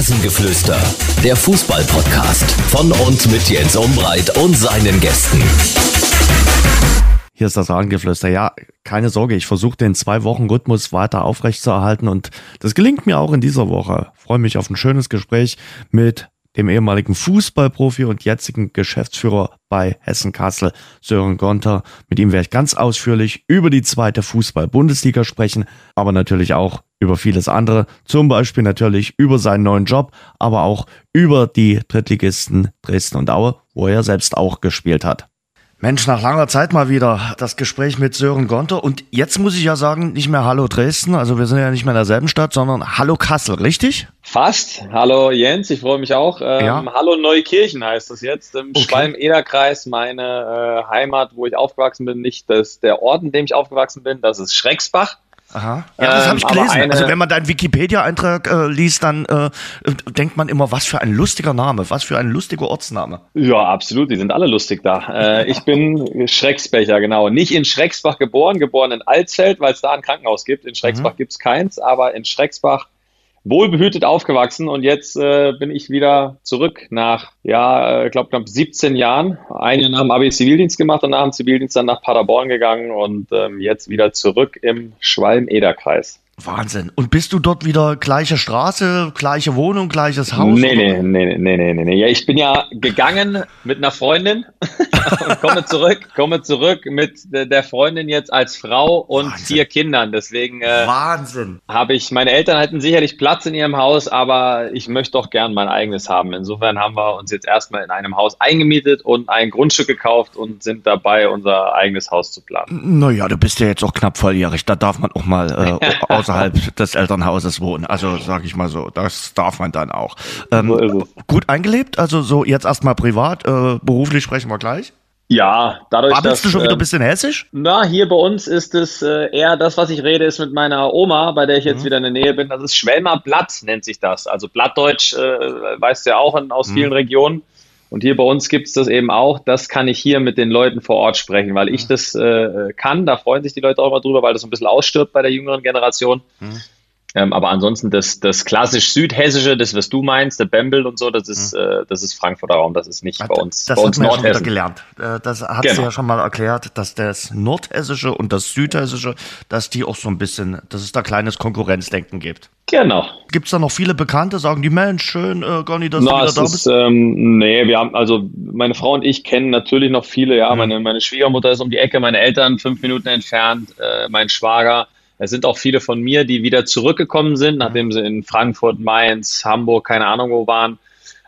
Rasengeflüster, der Fußball-Podcast von und mit Jens Umbreit und seinen Gästen. Hier ist das Rasengeflüster. Ja, keine Sorge, ich versuche den zwei Wochen Rhythmus weiter aufrechtzuerhalten und das gelingt mir auch in dieser Woche. freue mich auf ein schönes Gespräch mit dem ehemaligen Fußballprofi und jetzigen Geschäftsführer bei Hessen Kassel, Sören Gonter. Mit ihm werde ich ganz ausführlich über die zweite Fußball-Bundesliga sprechen, aber natürlich auch über vieles andere, zum Beispiel natürlich über seinen neuen Job, aber auch über die Drittligisten Dresden und Aue, wo er selbst auch gespielt hat. Mensch, nach langer Zeit mal wieder das Gespräch mit Sören Gonter. Und jetzt muss ich ja sagen, nicht mehr Hallo Dresden, also wir sind ja nicht mehr in derselben Stadt, sondern Hallo Kassel, richtig? Fast. Hallo Jens, ich freue mich auch. Ähm, ja. Hallo Neukirchen heißt das jetzt. Im okay. Schwalm-Eder-Kreis, meine äh, Heimat, wo ich aufgewachsen bin. Nicht das, der Ort, in dem ich aufgewachsen bin, das ist Schrecksbach. Aha. Ja, das habe ich ähm, gelesen. also wenn man deinen Wikipedia-Eintrag äh, liest, dann äh, denkt man immer, was für ein lustiger Name, was für ein lustiger Ortsname. Ja, absolut, die sind alle lustig da. Äh, ich bin Schrecksbecher, genau. Nicht in Schrecksbach geboren, geboren in Alsfeld, weil es da ein Krankenhaus gibt. In Schrecksbach mhm. gibt es keins, aber in Schrecksbach wohlbehütet aufgewachsen und jetzt äh, bin ich wieder zurück nach, ja, ich äh, glaube, knapp 17 Jahren. Ein Jahr nach dem Abi Zivildienst gemacht und nach dem Zivildienst dann nach Paderborn gegangen und ähm, jetzt wieder zurück im Schwalm-Eder-Kreis. Wahnsinn. Und bist du dort wieder gleiche Straße, gleiche Wohnung, gleiches Haus? Nee, nee, nee, nee, nee, nee, nee. Ja, ich bin ja gegangen mit einer Freundin und komme zurück, komme zurück mit der Freundin jetzt als Frau und Wahnsinn. vier Kindern. Deswegen äh, Wahnsinn. Habe ich, meine Eltern hatten sicherlich Platz in ihrem Haus, aber ich möchte doch gern mein eigenes haben. Insofern haben wir uns jetzt erstmal in einem Haus eingemietet und ein Grundstück gekauft und sind dabei, unser eigenes Haus zu planen. Naja, du bist ja jetzt auch knapp volljährig. Da darf man auch mal äh, aus außerhalb des Elternhauses wohnen. Also sage ich mal so, das darf man dann auch. Ähm, gut eingelebt, also so jetzt erstmal privat, äh, beruflich sprechen wir gleich. Ja, dadurch. Babbelst du schon wieder ein ähm, bisschen hessisch? Na, hier bei uns ist es äh, eher das, was ich rede, ist mit meiner Oma, bei der ich jetzt mhm. wieder in der Nähe bin. Das ist Schwelmer Blatt, nennt sich das. Also Blattdeutsch, äh, weißt du ja auch in, aus mhm. vielen Regionen. Und hier bei uns gibt es das eben auch. Das kann ich hier mit den Leuten vor Ort sprechen, weil ich mhm. das äh, kann. Da freuen sich die Leute auch immer drüber, weil das so ein bisschen ausstirbt bei der jüngeren Generation. Mhm. Ähm, aber ansonsten das, das klassisch südhessische, das was du meinst, der Bembel und so, das ist, mhm. äh, das ist Frankfurter Raum, das ist nicht bei uns. Das bei uns hat man ja schon gelernt. Äh, das hat genau. sie ja schon mal erklärt, dass das nordhessische und das südhessische, dass die auch so ein bisschen, dass es da kleines Konkurrenzdenken gibt. Genau. Gibt es da noch viele Bekannte, sagen die Mensch, schön, äh, Gonni, dass Na, du wieder da bist? ähm, nee, wir haben, also meine Frau und ich kennen natürlich noch viele, ja. Mhm. Meine, meine Schwiegermutter ist um die Ecke, meine Eltern fünf Minuten entfernt, äh, mein Schwager. Es sind auch viele von mir, die wieder zurückgekommen sind, nachdem sie in Frankfurt, Mainz, Hamburg, keine Ahnung wo waren.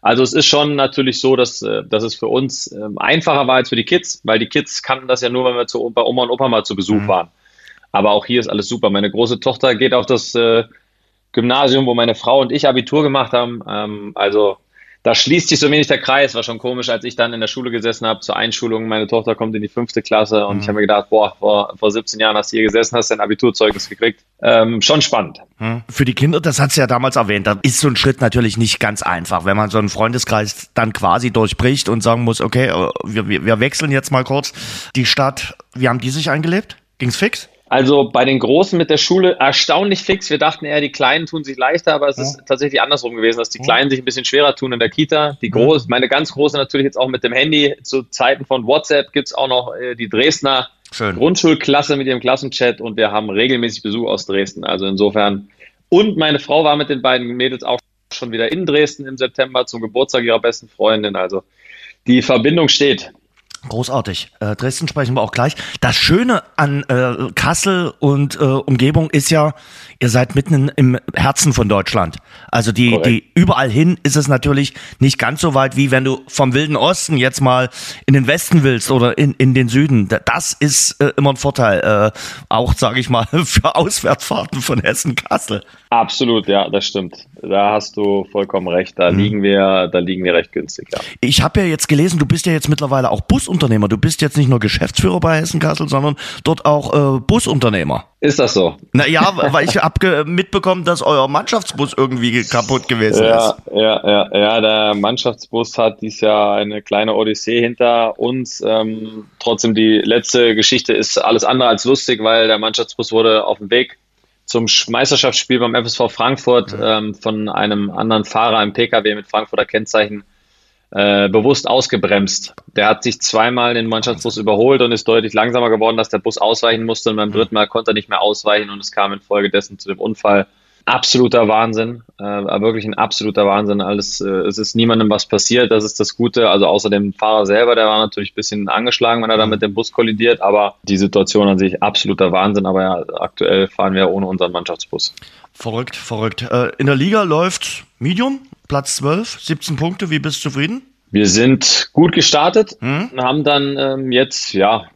Also es ist schon natürlich so, dass, äh, dass es für uns ähm, einfacher war als für die Kids, weil die Kids kannten das ja nur, wenn wir zu, bei Oma und Opa mal zu Besuch mhm. waren. Aber auch hier ist alles super. Meine große Tochter geht auf das äh, Gymnasium, wo meine Frau und ich Abitur gemacht haben. Ähm, also da schließt sich so wenig der Kreis. War schon komisch, als ich dann in der Schule gesessen habe zur Einschulung. Meine Tochter kommt in die fünfte Klasse und mhm. ich habe mir gedacht, boah, vor, vor 17 Jahren hast du hier gesessen, hast dein Abiturzeugnis gekriegt. Ähm, schon spannend. Mhm. Für die Kinder, das hat sie ja damals erwähnt, da ist so ein Schritt natürlich nicht ganz einfach, wenn man so einen Freundeskreis dann quasi durchbricht und sagen muss, okay, äh, wir, wir wechseln jetzt mal kurz die Stadt. Wie haben die sich eingelebt? Ging's fix? Also bei den Großen mit der Schule erstaunlich fix. Wir dachten eher, die Kleinen tun sich leichter, aber es ja. ist tatsächlich andersrum gewesen, dass die Kleinen sich ein bisschen schwerer tun in der Kita. Die Groß, meine ganz Große natürlich jetzt auch mit dem Handy. Zu Zeiten von WhatsApp gibt's auch noch äh, die Dresdner Schön. Grundschulklasse mit ihrem Klassenchat und wir haben regelmäßig Besuch aus Dresden. Also insofern. Und meine Frau war mit den beiden Mädels auch schon wieder in Dresden im September zum Geburtstag ihrer besten Freundin. Also die Verbindung steht. Großartig. Äh, Dresden sprechen wir auch gleich. Das Schöne an äh, Kassel und äh, Umgebung ist ja, ihr seid mitten im Herzen von Deutschland. Also die, die überall hin ist es natürlich nicht ganz so weit, wie wenn du vom Wilden Osten jetzt mal in den Westen willst oder in, in den Süden. Das ist äh, immer ein Vorteil. Äh, auch, sage ich mal, für Auswärtsfahrten von Hessen-Kassel. Absolut, ja, das stimmt. Da hast du vollkommen recht. Da mhm. liegen wir, da liegen wir recht günstig, ja. Ich habe ja jetzt gelesen, du bist ja jetzt mittlerweile auch Busunternehmer. Du bist jetzt nicht nur Geschäftsführer bei Hessen Kassel, sondern dort auch äh, Busunternehmer. Ist das so? Na ja, weil ich habe mitbekommen, dass euer Mannschaftsbus irgendwie kaputt gewesen ja, ist. Ja, ja, ja, der Mannschaftsbus hat dies Jahr eine kleine Odyssee hinter uns. Ähm, trotzdem die letzte Geschichte ist alles andere als lustig, weil der Mannschaftsbus wurde auf dem Weg zum Meisterschaftsspiel beim FSV Frankfurt ähm, von einem anderen Fahrer im Pkw mit Frankfurter Kennzeichen äh, bewusst ausgebremst. Der hat sich zweimal den Mannschaftsbus überholt und ist deutlich langsamer geworden, dass der Bus ausweichen musste und beim mhm. dritten Mal konnte er nicht mehr ausweichen und es kam infolgedessen zu dem Unfall. Absoluter Wahnsinn, äh, wirklich ein absoluter Wahnsinn. Alles, äh, es ist niemandem was passiert, das ist das Gute. Also außer dem Fahrer selber, der war natürlich ein bisschen angeschlagen, wenn er da mhm. mit dem Bus kollidiert, aber die Situation an sich absoluter Wahnsinn. Aber ja, aktuell fahren wir ohne unseren Mannschaftsbus. Verrückt, verrückt. Äh, in der Liga läuft Medium, Platz 12, 17 Punkte. Wie bist du zufrieden? Wir sind gut gestartet, hm? haben dann ähm, jetzt ja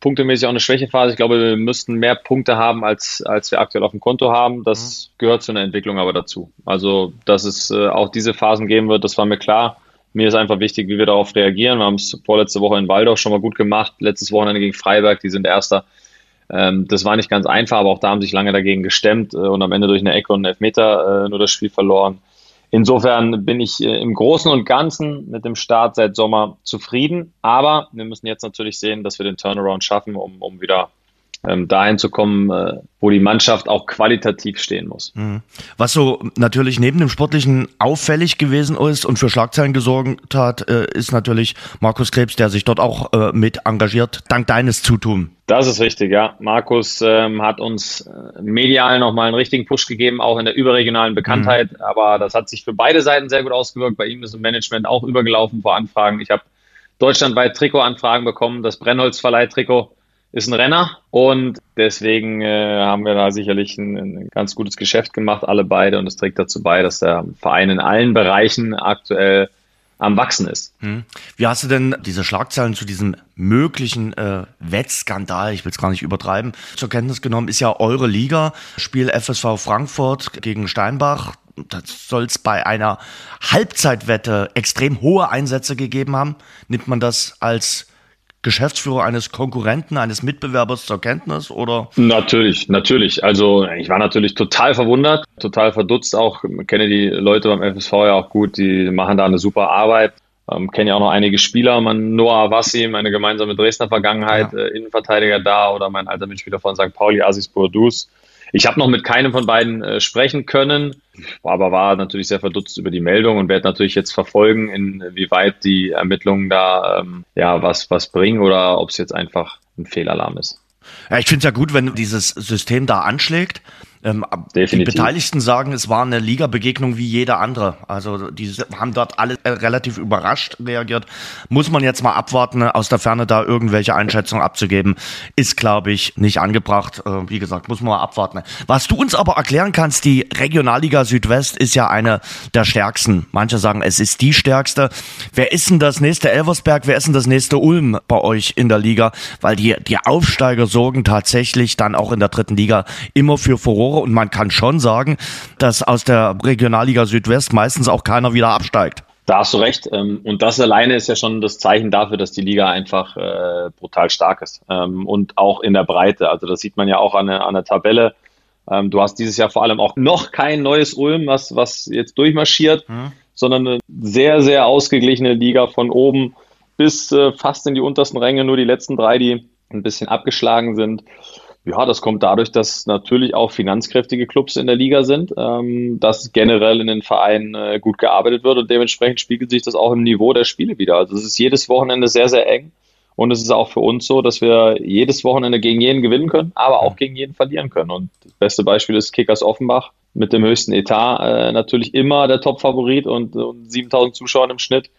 punktemäßig auch eine Schwächephase. Ich glaube, wir müssten mehr Punkte haben, als, als wir aktuell auf dem Konto haben. Das hm. gehört zu einer Entwicklung aber dazu. Also, dass es äh, auch diese Phasen geben wird, das war mir klar. Mir ist einfach wichtig, wie wir darauf reagieren. Wir haben es vorletzte Woche in Waldorf schon mal gut gemacht. Letztes Wochenende gegen Freiberg, die sind Erster. Ähm, das war nicht ganz einfach, aber auch da haben sich lange dagegen gestemmt äh, und am Ende durch eine Ecke und einen Elfmeter äh, nur das Spiel verloren. Insofern bin ich äh, im Großen und Ganzen mit dem Start seit Sommer zufrieden. Aber wir müssen jetzt natürlich sehen, dass wir den Turnaround schaffen, um, um wieder ähm, dahin zu kommen, äh, wo die Mannschaft auch qualitativ stehen muss. Mhm. Was so natürlich neben dem Sportlichen auffällig gewesen ist und für Schlagzeilen gesorgt hat, äh, ist natürlich Markus Krebs, der sich dort auch äh, mit engagiert, dank deines Zutun. Das ist richtig, ja. Markus ähm, hat uns äh, medial nochmal einen richtigen Push gegeben, auch in der überregionalen Bekanntheit. Mhm. Aber das hat sich für beide Seiten sehr gut ausgewirkt. Bei ihm ist im Management auch übergelaufen vor Anfragen. Ich habe deutschlandweit Trikotanfragen bekommen. Das Brennholzverleih-Trikot ist ein Renner und deswegen äh, haben wir da sicherlich ein, ein, ganz gutes Geschäft gemacht, alle beide. Und es trägt dazu bei, dass der Verein in allen Bereichen aktuell am Wachsen ist. Hm. Wie hast du denn diese Schlagzeilen zu diesem möglichen äh, Wettskandal, ich will es gar nicht übertreiben, zur Kenntnis genommen? Ist ja eure Liga, Spiel FSV Frankfurt gegen Steinbach. Da soll es bei einer Halbzeitwette extrem hohe Einsätze gegeben haben. Nimmt man das als Geschäftsführer eines Konkurrenten, eines Mitbewerbers zur Kenntnis oder? Natürlich, natürlich. Also ich war natürlich total verwundert, total verdutzt auch. Ich kenne die Leute beim FSV ja auch gut, die machen da eine super Arbeit. Ähm, kenne ja auch noch einige Spieler, man Noah Wassi, meine gemeinsame Dresdner Vergangenheit, ja. äh, Innenverteidiger da oder mein alter Mitspieler von St. Pauli, Asis Bourdous. Ich habe noch mit keinem von beiden äh, sprechen können, aber war natürlich sehr verdutzt über die Meldung und werde natürlich jetzt verfolgen, inwieweit die Ermittlungen da ähm, ja was was bringen oder ob es jetzt einfach ein Fehlalarm ist. Ja, ich finde es ja gut, wenn dieses System da anschlägt. Ähm, die Beteiligten sagen, es war eine Liga-Begegnung wie jeder andere. Also die haben dort alle äh, relativ überrascht reagiert. Muss man jetzt mal abwarten, aus der Ferne da irgendwelche Einschätzungen abzugeben, ist, glaube ich, nicht angebracht. Äh, wie gesagt, muss man mal abwarten. Was du uns aber erklären kannst, die Regionalliga Südwest ist ja eine der stärksten. Manche sagen, es ist die stärkste. Wer ist denn das nächste Elversberg? Wer ist denn das nächste Ulm bei euch in der Liga? Weil die, die Aufsteiger sorgen tatsächlich dann auch in der dritten Liga immer für Furore Tore und man kann schon sagen, dass aus der Regionalliga Südwest meistens auch keiner wieder absteigt. Da hast du recht. Ähm, und das alleine ist ja schon das Zeichen dafür, dass die Liga einfach äh, brutal stark ist. Ähm, und auch in der Breite. Also das sieht man ja auch an der, an der Tabelle. Ähm, du hast dieses Jahr vor allem auch noch kein neues Ulm, was, was jetzt durchmarschiert, mhm. sondern eine sehr, sehr ausgeglichene Liga von oben bis äh, fast in die untersten Ränge. Nur die letzten drei, die ein bisschen abgeschlagen sind. Ja, das kommt dadurch, dass natürlich auch finanzkräftige Clubs in der Liga sind, ähm, dass generell in den Vereinen äh, gut gearbeitet wird und dementsprechend spiegelt sich das auch im Niveau der Spiele wieder. Also es ist jedes Wochenende sehr, sehr eng und es ist auch für uns so, dass wir jedes Wochenende gegen jeden gewinnen können, aber auch gegen jeden verlieren können. Und das beste Beispiel ist Kickers Offenbach mit dem höchsten Etat, äh, natürlich immer der Top-Favorit und, und 7000 Zuschauern im Schnitt.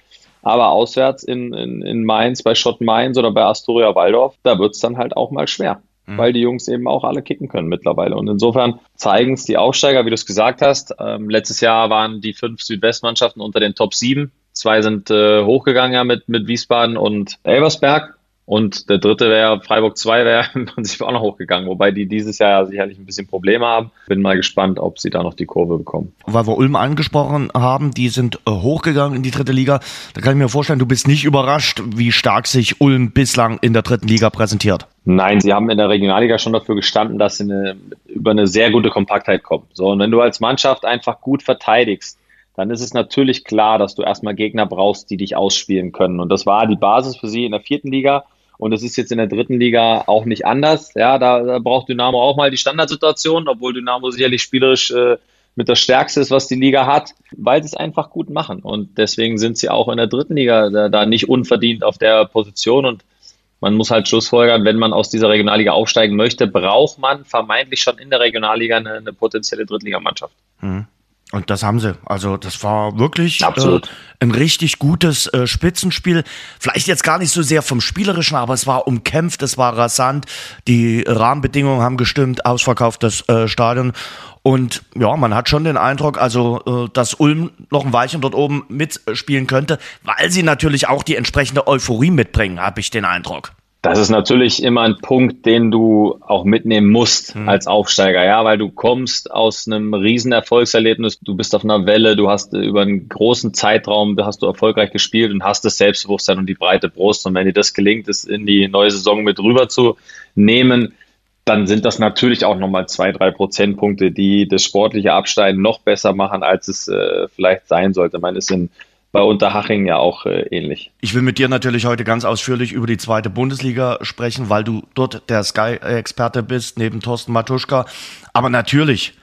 Aber auswärts in, in, in Mainz, bei Schott Mainz oder bei Astoria Waldorf, da wird's dann halt auch mal schwer. Mhm. weil die Jungs eben auch alle kicken können mittlerweile. Und insofern zeigen es die Aufsteiger, wie du es gesagt hast. Ähm, letztes Jahr waren die fünf Südwestmannschaften unter den Top sieben. Zwei sind äh, hochgegangen ja mit, mit Wiesbaden und Elversberg. Und der dritte wäre, Freiburg 2 wäre im Prinzip auch noch hochgegangen, wobei die dieses Jahr sicherlich ein bisschen Probleme haben. Bin mal gespannt, ob sie da noch die Kurve bekommen. Weil wir Ulm angesprochen haben, die sind äh, hochgegangen in die dritte Liga. Da kann ich mir vorstellen, du bist nicht überrascht, wie stark sich Ulm bislang in der dritten Liga präsentiert. Nein, sie haben in der Regionalliga schon dafür gestanden, dass sie eine, über eine sehr gute Kompaktheit kommen. So, und wenn du als Mannschaft einfach gut verteidigst, dann ist es natürlich klar, dass du erstmal Gegner brauchst, die dich ausspielen können. Und das war die Basis für sie in der vierten Liga. Und das ist jetzt in der dritten Liga auch nicht anders. Ja, da, da braucht Dynamo auch mal die Standardsituation, obwohl Dynamo sicherlich spielerisch äh, mit das Stärkste ist, was die Liga hat, weil sie es einfach gut machen. Und deswegen sind sie auch in der dritten Liga da, da nicht unverdient auf der Position. Und man muss halt schlussfolgern, wenn man aus dieser Regionalliga aufsteigen möchte, braucht man vermeintlich schon in der Regionalliga eine, eine potenzielle Drittligamannschaft. Mhm. Und das haben sie. Also das war wirklich äh, ein richtig gutes äh, Spitzenspiel. Vielleicht jetzt gar nicht so sehr vom Spielerischen, aber es war umkämpft, es war rasant. Die Rahmenbedingungen haben gestimmt, ausverkauftes äh, Stadion. Und ja, man hat schon den Eindruck, also äh, dass Ulm noch ein Weilchen dort oben mitspielen könnte, weil sie natürlich auch die entsprechende Euphorie mitbringen, habe ich den Eindruck. Das ist natürlich immer ein Punkt, den du auch mitnehmen musst mhm. als Aufsteiger, ja, weil du kommst aus einem riesen Erfolgserlebnis, du bist auf einer Welle, du hast über einen großen Zeitraum, hast du erfolgreich gespielt und hast das Selbstbewusstsein und die breite Brust. Und wenn dir das gelingt, es in die neue Saison mit rüber zu nehmen, dann sind das natürlich auch nochmal zwei, drei Prozentpunkte, die das sportliche Absteigen noch besser machen, als es äh, vielleicht sein sollte. Man ist in bei Unterhaching ja auch äh, ähnlich. Ich will mit dir natürlich heute ganz ausführlich über die zweite Bundesliga sprechen, weil du dort der Sky-Experte bist, neben Thorsten Matuschka. Aber natürlich,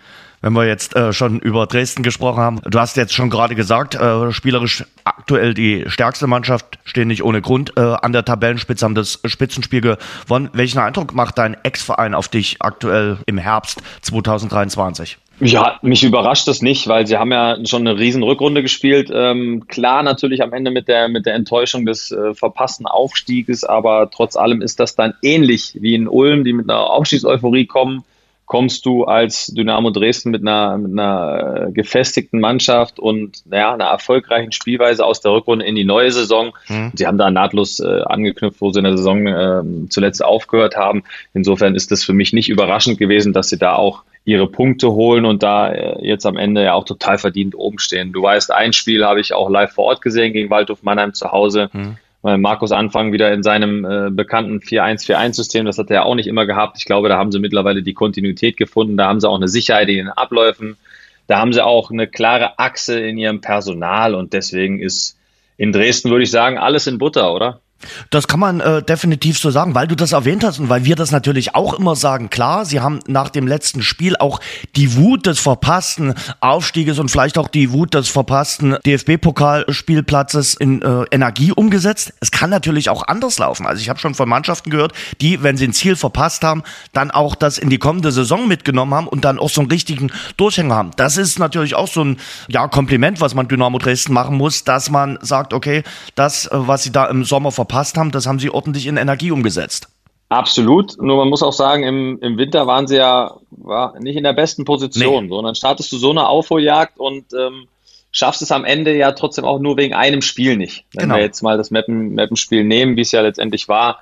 wenn wir jetzt äh, schon über Dresden gesprochen haben, du hast jetzt schon gerade gesagt, äh, spielerisch aktuell die stärkste Mannschaft, stehen nicht ohne Grund äh, an der Tabellenspitze, haben das Spitzenspiel gewonnen. Welchen Eindruck macht dein Ex-Verein auf dich aktuell im Herbst 2023? Ja, mich überrascht das nicht, weil sie haben ja schon eine riesen Rückrunde gespielt. Ähm, klar, natürlich am Ende mit der, mit der Enttäuschung des äh, verpassten Aufstieges, aber trotz allem ist das dann ähnlich wie in Ulm, die mit einer Aufstiegseuphorie kommen. Kommst du als Dynamo Dresden mit einer, mit einer äh, gefestigten Mannschaft und ja, einer erfolgreichen Spielweise aus der Rückrunde in die neue Saison. Mhm. Sie haben da nahtlos äh, angeknüpft, wo sie in der Saison äh, zuletzt aufgehört haben. Insofern ist das für mich nicht überraschend gewesen, dass sie da auch ihre Punkte holen und da äh, jetzt am Ende ja auch total verdient oben stehen. Du weißt, ein Spiel habe ich auch live vor Ort gesehen gegen Waldhof Mannheim zu Hause. Mhm. Markus Anfang wieder in seinem äh, bekannten 4-1-4-1-System, das hat er ja auch nicht immer gehabt. Ich glaube, da haben sie mittlerweile die Kontinuität gefunden, da haben sie auch eine Sicherheit in den Abläufen, da haben sie auch eine klare Achse in ihrem Personal und deswegen ist in Dresden, würde ich sagen, alles in Butter, oder? Das kann man äh, definitiv so sagen, weil du das erwähnt hast und weil wir das natürlich auch immer sagen. Klar, sie haben nach dem letzten Spiel auch die Wut des verpassten Aufstieges und vielleicht auch die Wut des verpassten DFB-Pokalspielplatzes in äh, Energie umgesetzt. Es kann natürlich auch anders laufen. Also ich habe schon von Mannschaften gehört, die, wenn sie ein Ziel verpasst haben, dann auch das in die kommende Saison mitgenommen haben und dann auch so einen richtigen Durchhänger haben. Das ist natürlich auch so ein ja, Kompliment, was man Dynamo Dresden machen muss, dass man sagt, okay, das, äh, was sie da im Sommer verpasst verpasst haben, das haben sie ordentlich in Energie umgesetzt. Absolut. Nur man muss auch sagen, im, im Winter waren sie ja war nicht in der besten Position. Nee. So, und dann startest du so eine Aufholjagd und ähm, schaffst es am Ende ja trotzdem auch nur wegen einem Spiel nicht. Wenn genau. wir jetzt mal das Mappen, Mappenspiel nehmen, wie es ja letztendlich war.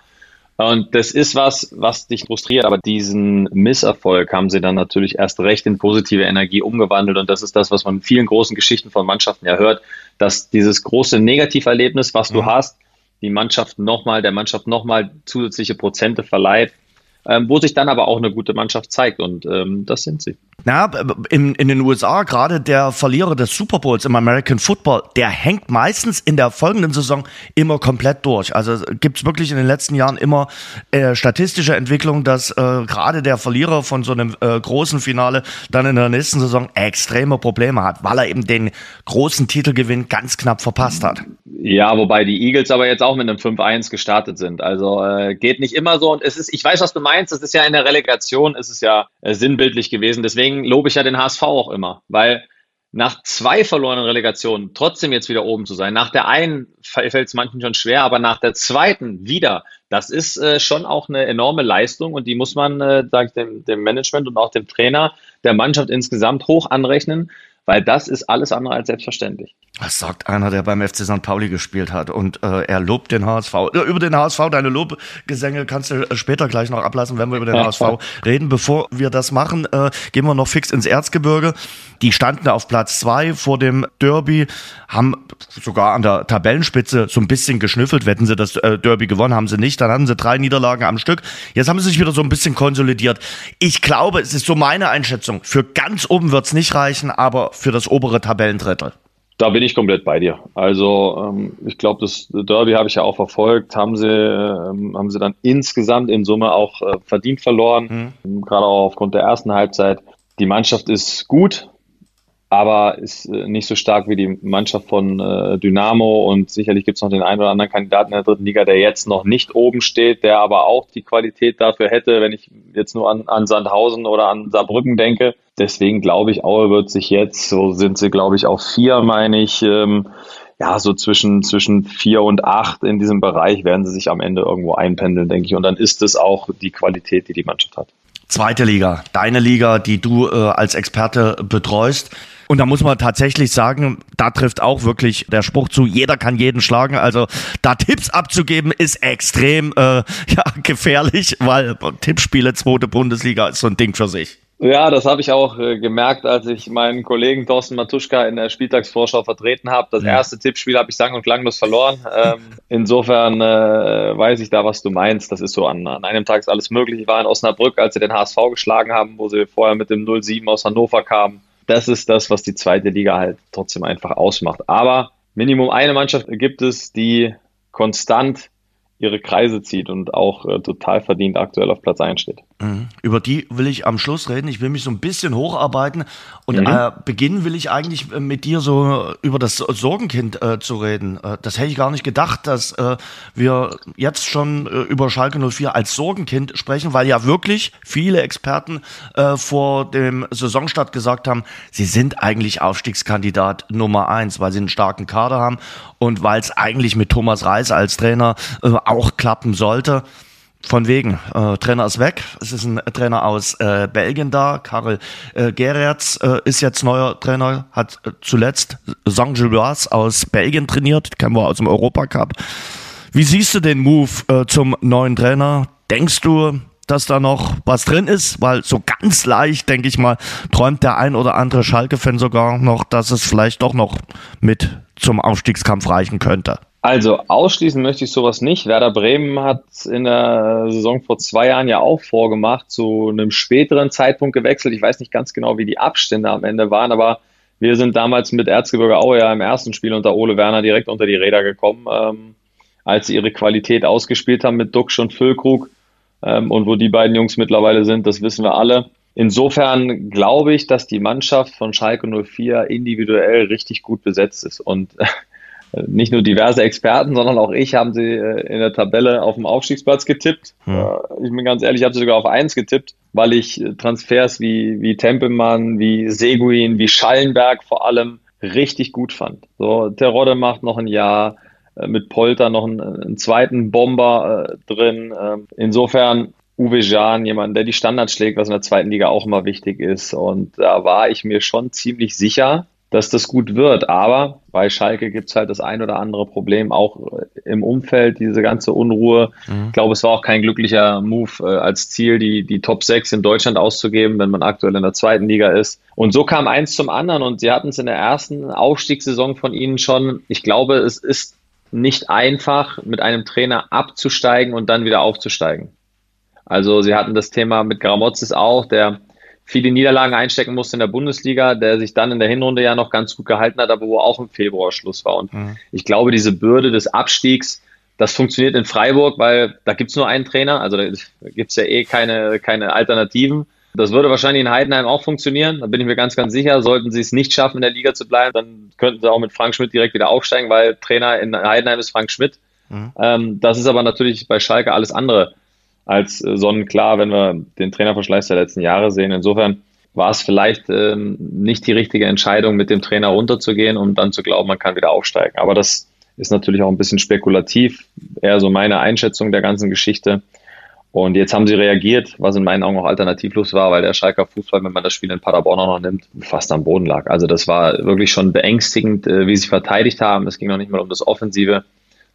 Und das ist was, was dich frustriert. Aber diesen Misserfolg haben sie dann natürlich erst recht in positive Energie umgewandelt. Und das ist das, was man in vielen großen Geschichten von Mannschaften ja hört, dass dieses große Negativerlebnis, was mhm. du hast, die Mannschaft nochmal, der Mannschaft nochmal zusätzliche Prozente verleiht, ähm, wo sich dann aber auch eine gute Mannschaft zeigt und ähm, das sind sie. Na, in, in den USA, gerade der Verlierer des Super Bowls im American Football, der hängt meistens in der folgenden Saison immer komplett durch. Also gibt es wirklich in den letzten Jahren immer äh, statistische Entwicklungen, dass äh, gerade der Verlierer von so einem äh, großen Finale dann in der nächsten Saison extreme Probleme hat, weil er eben den großen Titelgewinn ganz knapp verpasst hat. Ja, wobei die Eagles aber jetzt auch mit einem 5-1 gestartet sind. Also äh, geht nicht immer so. Und es ist, ich weiß, was du meinst, es ist ja in der Relegation, es ist ja äh, sinnbildlich gewesen. Deswegen deswegen lobe ich ja den HSV auch immer, weil nach zwei verlorenen Relegationen trotzdem jetzt wieder oben zu sein. Nach der einen fällt es manchen schon schwer, aber nach der zweiten wieder, das ist äh, schon auch eine enorme Leistung und die muss man, äh, sage ich dem, dem Management und auch dem Trainer der Mannschaft insgesamt hoch anrechnen, weil das ist alles andere als selbstverständlich. Das sagt einer, der beim FC St. Pauli gespielt hat und äh, er lobt den HSV. Über den HSV, deine Lobgesänge kannst du später gleich noch ablassen, wenn wir über den HSV reden. Bevor wir das machen, äh, gehen wir noch fix ins Erzgebirge. Die standen auf Platz zwei vor dem Derby, haben sogar an der Tabellenspitze so ein bisschen geschnüffelt. Wetten sie das äh, Derby gewonnen, haben sie nicht. Dann hatten sie drei Niederlagen am Stück. Jetzt haben sie sich wieder so ein bisschen konsolidiert. Ich glaube, es ist so meine Einschätzung. Für ganz oben wird's nicht reichen, aber für das obere Tabellendrittel. Da bin ich komplett bei dir. Also ähm, ich glaube, das Derby habe ich ja auch verfolgt. Haben sie, ähm, haben sie dann insgesamt in Summe auch äh, verdient verloren, mhm. gerade auch aufgrund der ersten Halbzeit. Die Mannschaft ist gut, aber ist äh, nicht so stark wie die Mannschaft von äh, Dynamo und sicherlich gibt es noch den einen oder anderen Kandidaten in der dritten Liga, der jetzt noch nicht oben steht, der aber auch die Qualität dafür hätte, wenn ich jetzt nur an, an Sandhausen oder an Saarbrücken denke. Deswegen glaube ich, Aue wird sich jetzt, so sind sie glaube ich auf vier, meine ich, ähm, ja, so zwischen, zwischen vier und acht in diesem Bereich werden sie sich am Ende irgendwo einpendeln, denke ich. Und dann ist es auch die Qualität, die die Mannschaft hat. Zweite Liga, deine Liga, die du äh, als Experte betreust. Und da muss man tatsächlich sagen, da trifft auch wirklich der Spruch zu, jeder kann jeden schlagen. Also da Tipps abzugeben ist extrem äh, ja, gefährlich, weil Tippspiele zweite Bundesliga ist so ein Ding für sich. Ja, das habe ich auch äh, gemerkt, als ich meinen Kollegen Thorsten Matuschka in der Spieltagsvorschau vertreten habe. Das ja. erste Tippspiel habe ich sang- und klanglos verloren. Ähm, insofern äh, weiß ich da, was du meinst. Das ist so, an, an einem Tag ist alles möglich. Ich war in Osnabrück, als sie den HSV geschlagen haben, wo sie vorher mit dem 07 aus Hannover kamen das ist das, was die zweite Liga halt trotzdem einfach ausmacht. Aber Minimum eine Mannschaft gibt es, die konstant ihre Kreise zieht und auch äh, total verdient aktuell auf Platz 1 steht. Mhm. Über die will ich am Schluss reden. Ich will mich so ein bisschen hocharbeiten und mhm. äh, beginnen will ich eigentlich äh, mit dir so über das Sorgenkind äh, zu reden. Äh, das hätte ich gar nicht gedacht, dass äh, wir jetzt schon äh, über Schalke 04 als Sorgenkind sprechen, weil ja wirklich viele Experten äh, vor dem Saisonstart gesagt haben, sie sind eigentlich Aufstiegskandidat Nummer eins, weil sie einen starken Kader haben und weil es eigentlich mit Thomas Reis als Trainer äh, auch klappen sollte. Von wegen, äh, Trainer ist weg. Es ist ein Trainer aus äh, Belgien da. Karel äh, Geretz äh, ist jetzt neuer Trainer, hat äh, zuletzt Saint-Gilloise aus Belgien trainiert, kennen wir aus dem Europacup. Wie siehst du den Move äh, zum neuen Trainer? Denkst du, dass da noch was drin ist? Weil so ganz leicht, denke ich mal, träumt der ein oder andere Schalke-Fan sogar noch, dass es vielleicht doch noch mit zum Aufstiegskampf reichen könnte. Also ausschließen möchte ich sowas nicht. Werder Bremen hat in der Saison vor zwei Jahren ja auch vorgemacht, zu einem späteren Zeitpunkt gewechselt. Ich weiß nicht ganz genau, wie die Abstände am Ende waren, aber wir sind damals mit Erzgebirge Aue ja im ersten Spiel unter Ole Werner direkt unter die Räder gekommen, ähm, als sie ihre Qualität ausgespielt haben mit Duxch und Füllkrug. Ähm, und wo die beiden Jungs mittlerweile sind, das wissen wir alle. Insofern glaube ich, dass die Mannschaft von Schalke 04 individuell richtig gut besetzt ist. Und nicht nur diverse Experten, sondern auch ich haben sie äh, in der Tabelle auf dem Aufstiegsplatz getippt. Hm. Ich bin ganz ehrlich, ich habe sie sogar auf eins getippt, weil ich äh, Transfers wie, wie Tempelmann, wie Seguin, wie Schallenberg vor allem richtig gut fand. So, Terodde macht noch ein Jahr, äh, mit Polter noch einen, einen zweiten Bomber äh, drin. Ähm, insofern Uwe Jan, jemand, der die Standards schlägt, was in der zweiten Liga auch immer wichtig ist. Und da war ich mir schon ziemlich sicher, dass das gut wird. Aber bei Schalke gibt's halt das ein oder andere Problem, auch im Umfeld, diese ganze Unruhe. Mhm. Ich glaube, es war auch kein glücklicher Move äh, als Ziel, die, die Top 6 in Deutschland auszugeben, wenn man aktuell in der zweiten Liga ist. Und so kam eins zum anderen und sie hatten es in der ersten Aufstiegssaison von ihnen schon. Ich glaube, es ist nicht einfach, mit einem Trainer abzusteigen und dann wieder aufzusteigen. Also sie hatten das Thema mit Gramozis auch, der viele Niederlagen einstecken musste in der Bundesliga, der sich dann in der Hinrunde ja noch ganz gut gehalten hat, aber wo auch im Februar Schluss war. Und mhm. ich glaube, diese Bürde des Abstiegs, das funktioniert in Freiburg, weil da gibt's nur einen Trainer, also da gibt's ja eh keine, keine Alternativen. Das würde wahrscheinlich in Heidenheim auch funktionieren, da bin ich mir ganz, ganz sicher. Sollten sie es nicht schaffen, in der Liga zu bleiben, dann könnten sie auch mit Frank Schmidt direkt wieder aufsteigen, weil Trainer in Heidenheim ist Frank Schmidt. Mhm. Ähm, das ist aber natürlich bei Schalke alles andere als äh, sonnenklar, wenn wir den Trainerverschleiß der letzten Jahre sehen. Insofern war es vielleicht ähm, nicht die richtige Entscheidung, mit dem Trainer runterzugehen und dann zu glauben, man kann wieder aufsteigen. Aber das ist natürlich auch ein bisschen spekulativ, eher so meine Einschätzung der ganzen Geschichte. Und jetzt haben sie reagiert, was in meinen Augen auch alternativlos war, weil der Schalker Fußball, wenn man das Spiel in Paderborn auch noch nimmt, fast am Boden lag. Also das war wirklich schon beängstigend, äh, wie sie verteidigt haben. Es ging noch nicht mal um das Offensive,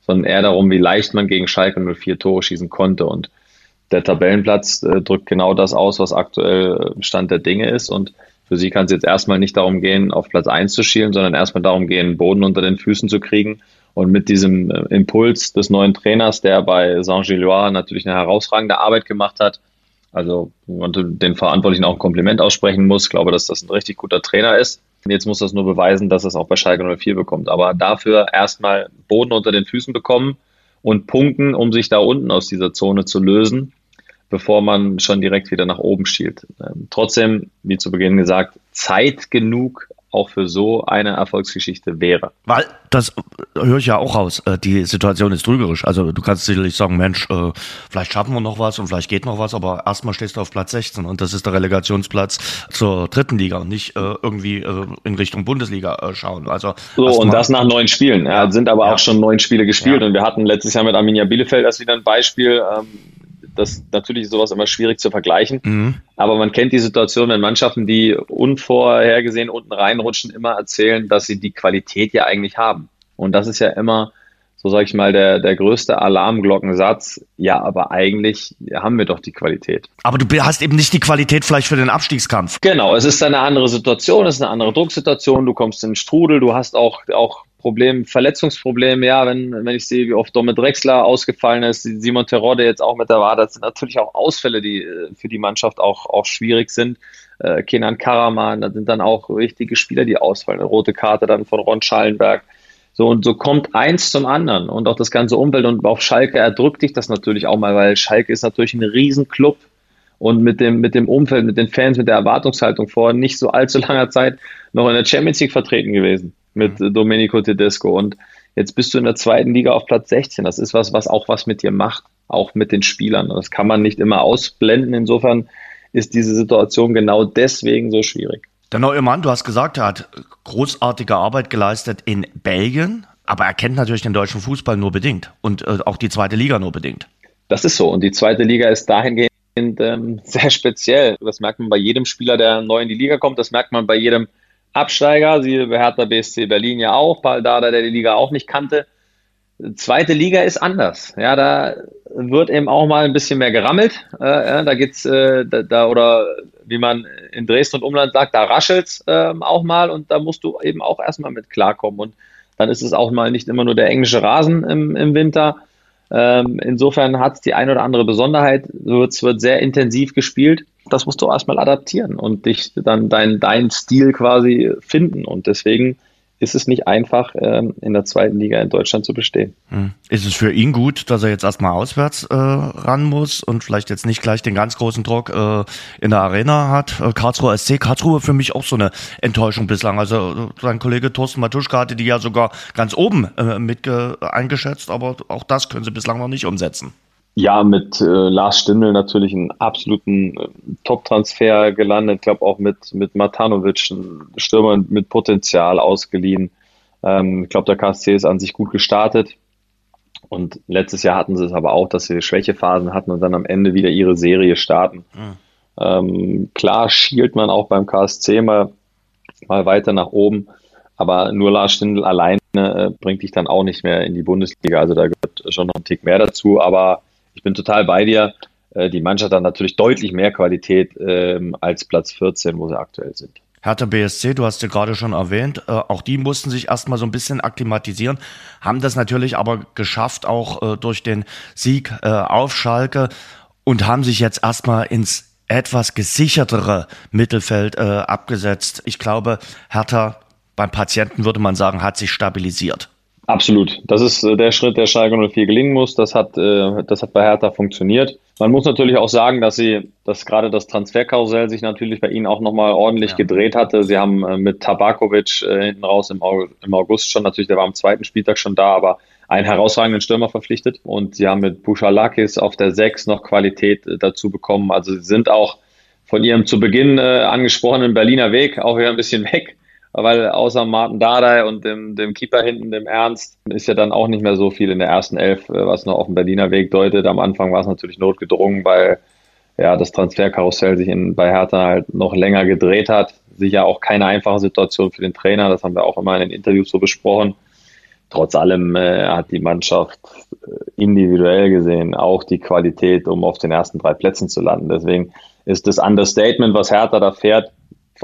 sondern eher darum, wie leicht man gegen Schalke 04 Tore schießen konnte. Und der Tabellenplatz äh, drückt genau das aus, was aktuell äh, Stand der Dinge ist. Und für sie kann es jetzt erstmal nicht darum gehen, auf Platz 1 zu schielen, sondern erstmal darum gehen, Boden unter den Füßen zu kriegen. Und mit diesem äh, Impuls des neuen Trainers, der bei Saint-Gilloise natürlich eine herausragende Arbeit gemacht hat, also man den Verantwortlichen auch ein Kompliment aussprechen muss, ich glaube, dass das ein richtig guter Trainer ist. Jetzt muss das nur beweisen, dass es auch bei Schalke 04 bekommt. Aber dafür erstmal Boden unter den Füßen bekommen und punkten, um sich da unten aus dieser Zone zu lösen, bevor man schon direkt wieder nach oben schielt. Ähm, trotzdem, wie zu Beginn gesagt, Zeit genug auch für so eine Erfolgsgeschichte wäre. Weil das höre ich ja auch raus. Äh, die Situation ist trügerisch. Also du kannst sicherlich sagen, Mensch, äh, vielleicht schaffen wir noch was und vielleicht geht noch was, aber erstmal stehst du auf Platz 16 und das ist der Relegationsplatz zur dritten Liga und nicht äh, irgendwie in Richtung Bundesliga schauen. Also so und das nach neun Spielen. Ja, sind aber ja. auch schon neun Spiele gespielt ja. und wir hatten letztes Jahr mit Arminia Bielefeld erst wieder ein Beispiel. Ähm, das natürlich ist sowas immer schwierig zu vergleichen. Mhm. Aber man kennt die Situation, wenn Mannschaften, die unvorhergesehen unten reinrutschen, immer erzählen, dass sie die Qualität ja eigentlich haben. Und das ist ja immer, so sage ich mal, der, der größte Alarmglockensatz. Ja, aber eigentlich haben wir doch die Qualität. Aber du hast eben nicht die Qualität vielleicht für den Abstiegskampf. Genau, es ist eine andere Situation, es ist eine andere Drucksituation, du kommst in den Strudel, du hast auch, auch Problem, Verletzungsproblem, ja, wenn, wenn ich sehe, wie oft Domit Drexler ausgefallen ist, Simon Terodde jetzt auch mit der war, das sind natürlich auch Ausfälle, die äh, für die Mannschaft auch, auch schwierig sind. Äh, Kenan Karaman, da sind dann auch richtige Spieler, die ausfallen. Eine rote Karte dann von Ron Schallenberg. So, und so kommt eins zum anderen und auch das ganze Umfeld und auf Schalke erdrückt dich das natürlich auch mal, weil Schalke ist natürlich ein Riesenclub und mit dem, mit dem Umfeld, mit den Fans, mit der Erwartungshaltung vor nicht so allzu langer Zeit noch in der Champions League vertreten gewesen mit mhm. Domenico Tedesco. Und jetzt bist du in der zweiten Liga auf Platz 16. Das ist was, was auch was mit dir macht, auch mit den Spielern. Das kann man nicht immer ausblenden. Insofern ist diese Situation genau deswegen so schwierig. Der neue Mann, du hast gesagt, er hat großartige Arbeit geleistet in Belgien, aber er kennt natürlich den deutschen Fußball nur bedingt und äh, auch die zweite Liga nur bedingt. Das ist so. Und die zweite Liga ist dahingehend ähm, sehr speziell. Das merkt man bei jedem Spieler, der neu in die Liga kommt. Das merkt man bei jedem Absteiger, sie Hertha BSC Berlin ja auch, Paul Dada, der die Liga auch nicht kannte. Zweite Liga ist anders. Ja, da wird eben auch mal ein bisschen mehr gerammelt. Äh, ja, da geht's äh, da, da, oder wie man in Dresden und Umland sagt, da raschelt's äh, auch mal und da musst du eben auch erstmal mit klarkommen. Und dann ist es auch mal nicht immer nur der englische Rasen im, im Winter. Ähm, insofern hat es die eine oder andere Besonderheit. Es wird sehr intensiv gespielt das musst du erstmal adaptieren und dich dann dein, dein Stil quasi finden. Und deswegen ist es nicht einfach, ähm, in der zweiten Liga in Deutschland zu bestehen. Hm. Ist es für ihn gut, dass er jetzt erstmal auswärts äh, ran muss und vielleicht jetzt nicht gleich den ganz großen Druck äh, in der Arena hat? Äh, Karlsruhe SC, Karlsruhe für mich auch so eine Enttäuschung bislang. Also sein Kollege Thorsten Matuschka hatte die ja sogar ganz oben äh, mit eingeschätzt, aber auch das können sie bislang noch nicht umsetzen. Ja, mit äh, Lars Stindl natürlich einen absoluten äh, Top-Transfer gelandet. Ich glaube auch mit, mit Matanovic, ein Stürmer mit Potenzial ausgeliehen. Ähm, ich glaube, der KSC ist an sich gut gestartet. Und letztes Jahr hatten sie es aber auch, dass sie Schwächephasen hatten und dann am Ende wieder ihre Serie starten. Mhm. Ähm, klar schielt man auch beim KSC mal, mal weiter nach oben, aber nur Lars Stindl alleine äh, bringt dich dann auch nicht mehr in die Bundesliga. Also da gehört schon noch ein Tick mehr dazu, aber ich bin total bei dir. Äh, die Mannschaft hat natürlich deutlich mehr Qualität ähm, als Platz 14, wo sie aktuell sind. Hertha BSC, du hast ja gerade schon erwähnt, äh, auch die mussten sich erstmal so ein bisschen akklimatisieren, haben das natürlich aber geschafft, auch äh, durch den Sieg auf Schalke und haben sich jetzt erstmal ins etwas gesichertere Mittelfeld abgesetzt. Ich glaube, Hertha beim Patienten würde man sagen, hat sich stabilisiert. Absolut. Das ist äh, der Schritt, der Schalke 04 gelingen muss. Das hat, äh, das hat bei Hertha funktioniert. Man muss natürlich auch sagen, dass sie, dass gerade das Transferkarussell sich natürlich bei ihnen auch nochmal ordentlich ja. gedreht hatte. Sie haben äh, mit Tabakovic hinten raus im, August schon, natürlich, der war am zweiten Spieltag schon da, aber einen herausragenden Stürmer verpflichtet. Und sie haben mit Buchalakis auf der 6 noch Qualität dazu bekommen. Also sie sind auch von ihrem zu Beginn angesprochenen Berliner Weg auch wieder ein bisschen weg weil außer Martin Dardai und dem, dem Keeper hinten, dem Ernst, ist ja dann auch nicht mehr so viel in der ersten Elf, äh, was noch auf dem Berliner Weg deutet. Am Anfang war es natürlich notgedrungen, weil ja das Transferkarussell sich in, bei Hertha halt noch länger gedreht hat. Sicher auch keine einfache Situation für den Trainer, das haben wir auch immer in den Interviews so besprochen. Trotz allem äh, hat die Mannschaft äh, individuell gesehen auch die Qualität, um auf den ersten drei Plätzen zu landen. Deswegen ist das Understatement, was Hertha da fährt,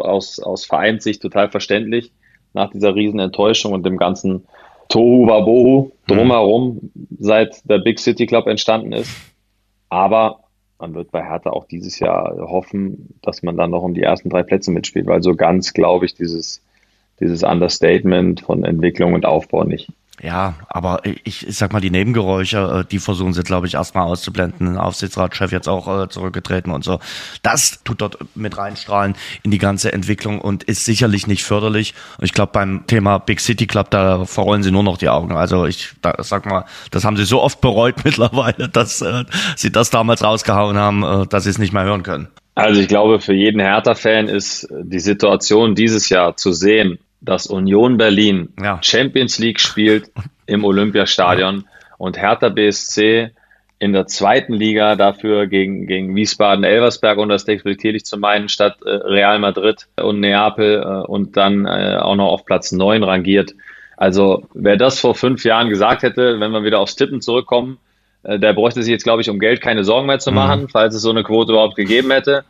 aus, aus Vereinssicht total verständlich nach dieser riesen Enttäuschung und dem ganzen Tohu Wabohu drumherum, mhm. seit der Big City Club entstanden ist. Aber man wird bei Hertha auch dieses Jahr hoffen, dass man dann noch um die ersten drei Plätze mitspielt, weil so ganz glaube ich dieses dieses Understatement von Entwicklung und Aufbau nicht. Ja, aber ich, ich sag mal, die Nebengeräusche, äh, die versuchen sie, glaube ich, erstmal auszublenden. Aufsichtsratschef jetzt auch äh, zurückgetreten und so. Das tut dort mit reinstrahlen in die ganze Entwicklung und ist sicherlich nicht förderlich. Und ich glaube, beim Thema Big City Club, da verrollen sie nur noch die Augen. Also ich da, sag mal, das haben sie so oft bereut mittlerweile, dass äh, sie das damals rausgehauen haben, äh, dass sie es nicht mehr hören können. Also ich glaube, für jeden Hertha-Fan ist die Situation dieses Jahr zu sehen, dass Union Berlin ja. Champions League spielt im Olympiastadion und Hertha BSC in der zweiten Liga dafür gegen, gegen Wiesbaden, Elversberg und das despektierlich zu meinen, statt äh, Real Madrid und Neapel äh, und dann äh, auch noch auf Platz neun rangiert. Also wer das vor fünf Jahren gesagt hätte, wenn wir wieder aufs Tippen zurückkommen, der bräuchte sich jetzt, glaube ich, um Geld keine Sorgen mehr zu mhm. machen, mhm. falls es so eine Quote überhaupt gegeben hätte.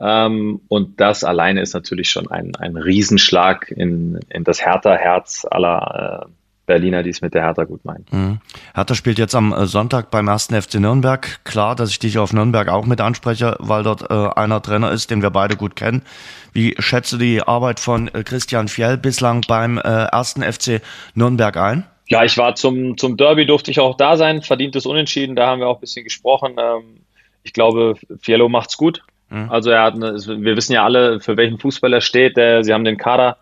Ähm, und das alleine ist natürlich schon ein, ein Riesenschlag in, in das Hertha-Herz aller äh, Berliner, die es mit der Hertha gut meinen. Mhm. Hertha spielt jetzt am äh, Sonntag beim ersten FC Nürnberg. Klar, dass ich dich auf Nürnberg auch mit anspreche, weil dort äh, einer Trainer ist, den wir beide gut kennen. Wie schätze die Arbeit von äh, Christian Fjell bislang beim äh, ersten FC Nürnberg ein? Ja, ich war zum, zum Derby, durfte ich auch da sein, verdientes Unentschieden, da haben wir auch ein bisschen gesprochen. Ähm, ich glaube, Fiello macht's gut. Mhm. Also er hat, eine, wir wissen ja alle, für welchen Fußball er steht. Der, sie haben den Kader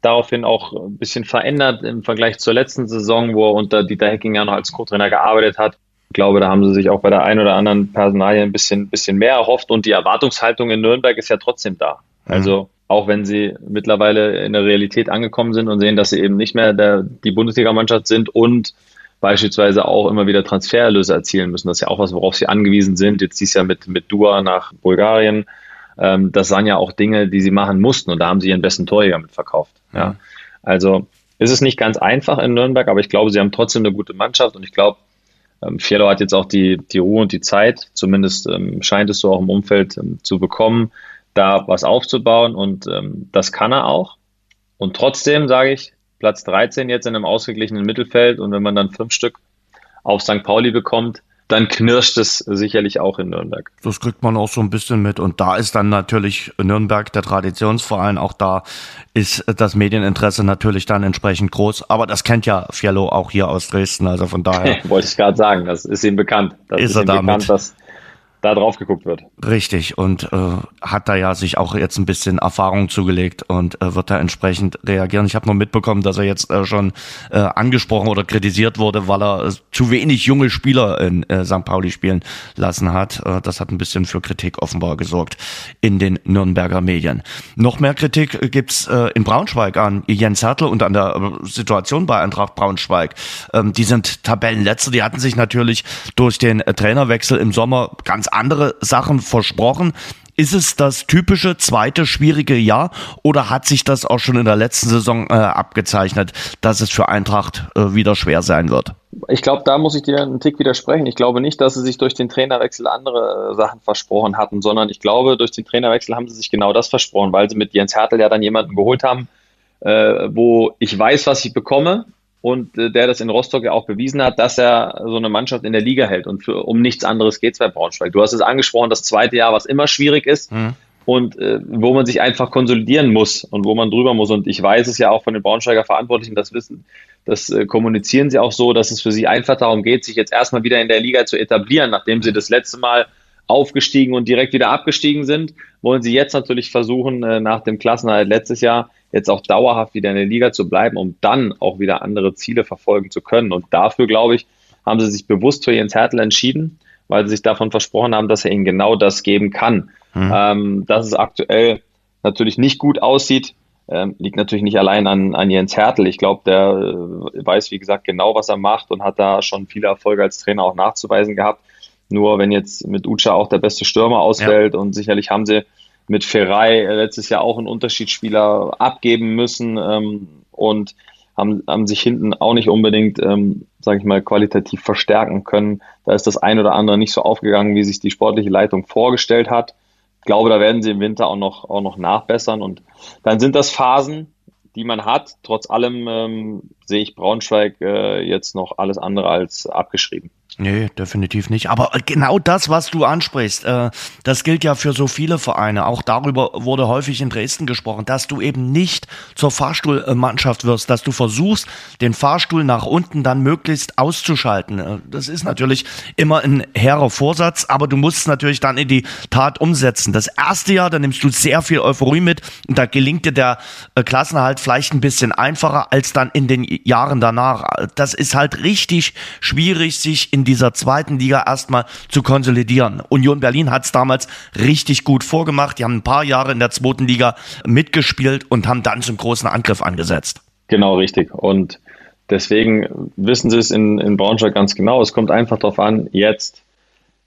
daraufhin auch ein bisschen verändert im Vergleich zur letzten Saison, wo er unter Dieter Hecking ja noch als Co-Trainer gearbeitet hat. Ich glaube, da haben sie sich auch bei der einen oder anderen Personalie ein bisschen, bisschen mehr erhofft und die Erwartungshaltung in Nürnberg ist ja trotzdem da. Mhm. Also auch wenn sie mittlerweile in der Realität angekommen sind und sehen, dass sie eben nicht mehr der, die Bundesligamannschaft sind und beispielsweise auch immer wieder Transfererlöse erzielen müssen. Das ist ja auch was, worauf sie angewiesen sind. Jetzt dies Jahr mit, mit Dua nach Bulgarien. Ähm, das waren ja auch Dinge, die sie machen mussten und da haben sie ihren besten Torjäger mit verkauft. Ja. Mhm. Also ist es nicht ganz einfach in Nürnberg, aber ich glaube, sie haben trotzdem eine gute Mannschaft und ich glaube, ähm, Fiello hat jetzt auch die, die Ruhe und die Zeit, zumindest ähm, scheint es so auch im Umfeld ähm, zu bekommen, da was aufzubauen und ähm, das kann er auch. Und trotzdem sage ich, Platz 13 jetzt in einem ausgeglichenen Mittelfeld und wenn man dann fünf Stück auf St. Pauli bekommt, dann knirscht es sicherlich auch in Nürnberg. Das kriegt man auch so ein bisschen mit. Und da ist dann natürlich Nürnberg der Traditionsverein. Auch da ist das Medieninteresse natürlich dann entsprechend groß. Aber das kennt ja Fiello auch hier aus Dresden. Also von daher. Wollte ich gerade sagen, das ist ihm bekannt. Das ist, ist er damit. Bekannt, dass da drauf geguckt wird. Richtig und äh, hat da ja sich auch jetzt ein bisschen Erfahrung zugelegt und äh, wird da entsprechend reagieren. Ich habe nur mitbekommen, dass er jetzt äh, schon äh, angesprochen oder kritisiert wurde, weil er äh, zu wenig junge Spieler in äh, St. Pauli spielen lassen hat. Äh, das hat ein bisschen für Kritik offenbar gesorgt in den Nürnberger Medien. Noch mehr Kritik gibt's äh, in Braunschweig an Jens Hertel und an der äh, Situation bei Eintracht Braunschweig. Ähm, die sind Tabellenletzter, die hatten sich natürlich durch den äh, Trainerwechsel im Sommer ganz andere Sachen versprochen. Ist es das typische zweite schwierige Jahr oder hat sich das auch schon in der letzten Saison äh, abgezeichnet, dass es für Eintracht äh, wieder schwer sein wird? Ich glaube, da muss ich dir einen Tick widersprechen. Ich glaube nicht, dass sie sich durch den Trainerwechsel andere äh, Sachen versprochen hatten, sondern ich glaube, durch den Trainerwechsel haben sie sich genau das versprochen, weil sie mit Jens Hertel ja dann jemanden geholt haben, äh, wo ich weiß, was ich bekomme und äh, der das in Rostock ja auch bewiesen hat, dass er so eine Mannschaft in der Liga hält. Und für, um nichts anderes geht es bei Braunschweig. Du hast es angesprochen, das zweite Jahr, was immer schwierig ist. Mhm. Und äh, wo man sich einfach konsolidieren muss und wo man drüber muss. Und ich weiß es ja auch von den Braunschweiger Verantwortlichen, das wissen, das äh, kommunizieren sie auch so, dass es für sie einfach darum geht, sich jetzt erstmal wieder in der Liga zu etablieren, nachdem sie das letzte Mal aufgestiegen und direkt wieder abgestiegen sind, wollen sie jetzt natürlich versuchen, äh, nach dem Klassenerhalt letztes Jahr jetzt auch dauerhaft wieder in der Liga zu bleiben, um dann auch wieder andere Ziele verfolgen zu können. Und dafür, glaube ich, haben sie sich bewusst für Jens Hertel entschieden, weil sie sich davon versprochen haben, dass er ihnen genau das geben kann. Mhm. Ähm, dass es aktuell natürlich nicht gut aussieht, ähm, liegt natürlich nicht allein an, an Jens Hertel. Ich glaube, der äh, weiß, wie gesagt, genau, was er macht und hat da schon viele Erfolge als Trainer auch nachzuweisen gehabt. Nur wenn jetzt mit Ucha auch der beste Stürmer ausfällt ja. und sicherlich haben sie mit Ferrei letztes Jahr auch einen Unterschiedsspieler abgeben müssen ähm, und haben, haben sich hinten auch nicht unbedingt, ähm, sage ich mal, qualitativ verstärken können. Da ist das ein oder andere nicht so aufgegangen, wie sich die sportliche Leitung vorgestellt hat. Ich glaube, da werden sie im Winter auch noch, auch noch nachbessern und dann sind das Phasen, die man hat. Trotz allem ähm, sehe ich Braunschweig äh, jetzt noch alles andere als abgeschrieben. Nee, definitiv nicht. Aber genau das, was du ansprichst, äh, das gilt ja für so viele Vereine. Auch darüber wurde häufig in Dresden gesprochen, dass du eben nicht zur Fahrstuhlmannschaft wirst, dass du versuchst, den Fahrstuhl nach unten dann möglichst auszuschalten. Äh, das ist natürlich immer ein hehrer Vorsatz, aber du musst es natürlich dann in die Tat umsetzen. Das erste Jahr, da nimmst du sehr viel Euphorie mit und da gelingt dir der äh, Klassenhalt vielleicht ein bisschen einfacher als dann in den Jahren danach. Das ist halt richtig schwierig, sich in dieser zweiten Liga erstmal zu konsolidieren. Union Berlin hat es damals richtig gut vorgemacht. Die haben ein paar Jahre in der zweiten Liga mitgespielt und haben dann zum großen Angriff angesetzt. Genau, richtig. Und deswegen wissen sie es in, in Braunschweig ganz genau. Es kommt einfach darauf an, jetzt,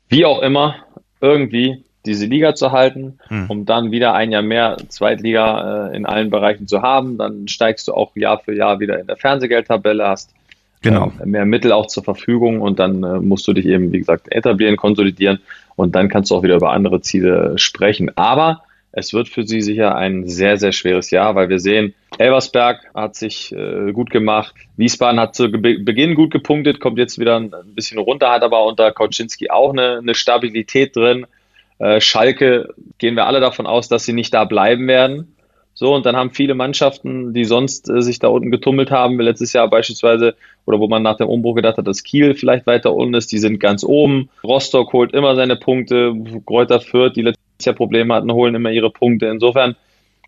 wie auch immer, irgendwie diese Liga zu halten, hm. um dann wieder ein Jahr mehr Zweitliga äh, in allen Bereichen zu haben. Dann steigst du auch Jahr für Jahr wieder in der Fernsehgeldtabelle, hast genau. äh, mehr Mittel auch zur Verfügung und dann äh, musst du dich eben, wie gesagt, etablieren, konsolidieren und dann kannst du auch wieder über andere Ziele sprechen. Aber es wird für sie sicher ein sehr, sehr schweres Jahr, weil wir sehen, Elversberg hat sich äh, gut gemacht, Wiesbaden hat zu Be Beginn gut gepunktet, kommt jetzt wieder ein bisschen runter, hat aber unter Kauczynski auch eine, eine Stabilität drin. Äh, Schalke gehen wir alle davon aus, dass sie nicht da bleiben werden. So, und dann haben viele Mannschaften, die sonst äh, sich da unten getummelt haben, letztes Jahr beispielsweise, oder wo man nach dem Umbruch gedacht hat, dass Kiel vielleicht weiter unten ist, die sind ganz oben. Rostock holt immer seine Punkte, Kräuter Fürth, die letztes Jahr Probleme hatten, holen immer ihre Punkte. Insofern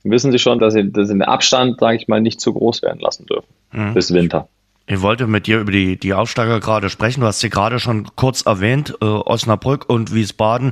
wissen sie schon, dass sie, dass sie den Abstand, sage ich mal, nicht zu groß werden lassen dürfen mhm. bis Winter. Ich wollte mit dir über die, die Aufsteiger gerade sprechen. Du hast sie gerade schon kurz erwähnt, äh, Osnabrück und Wiesbaden.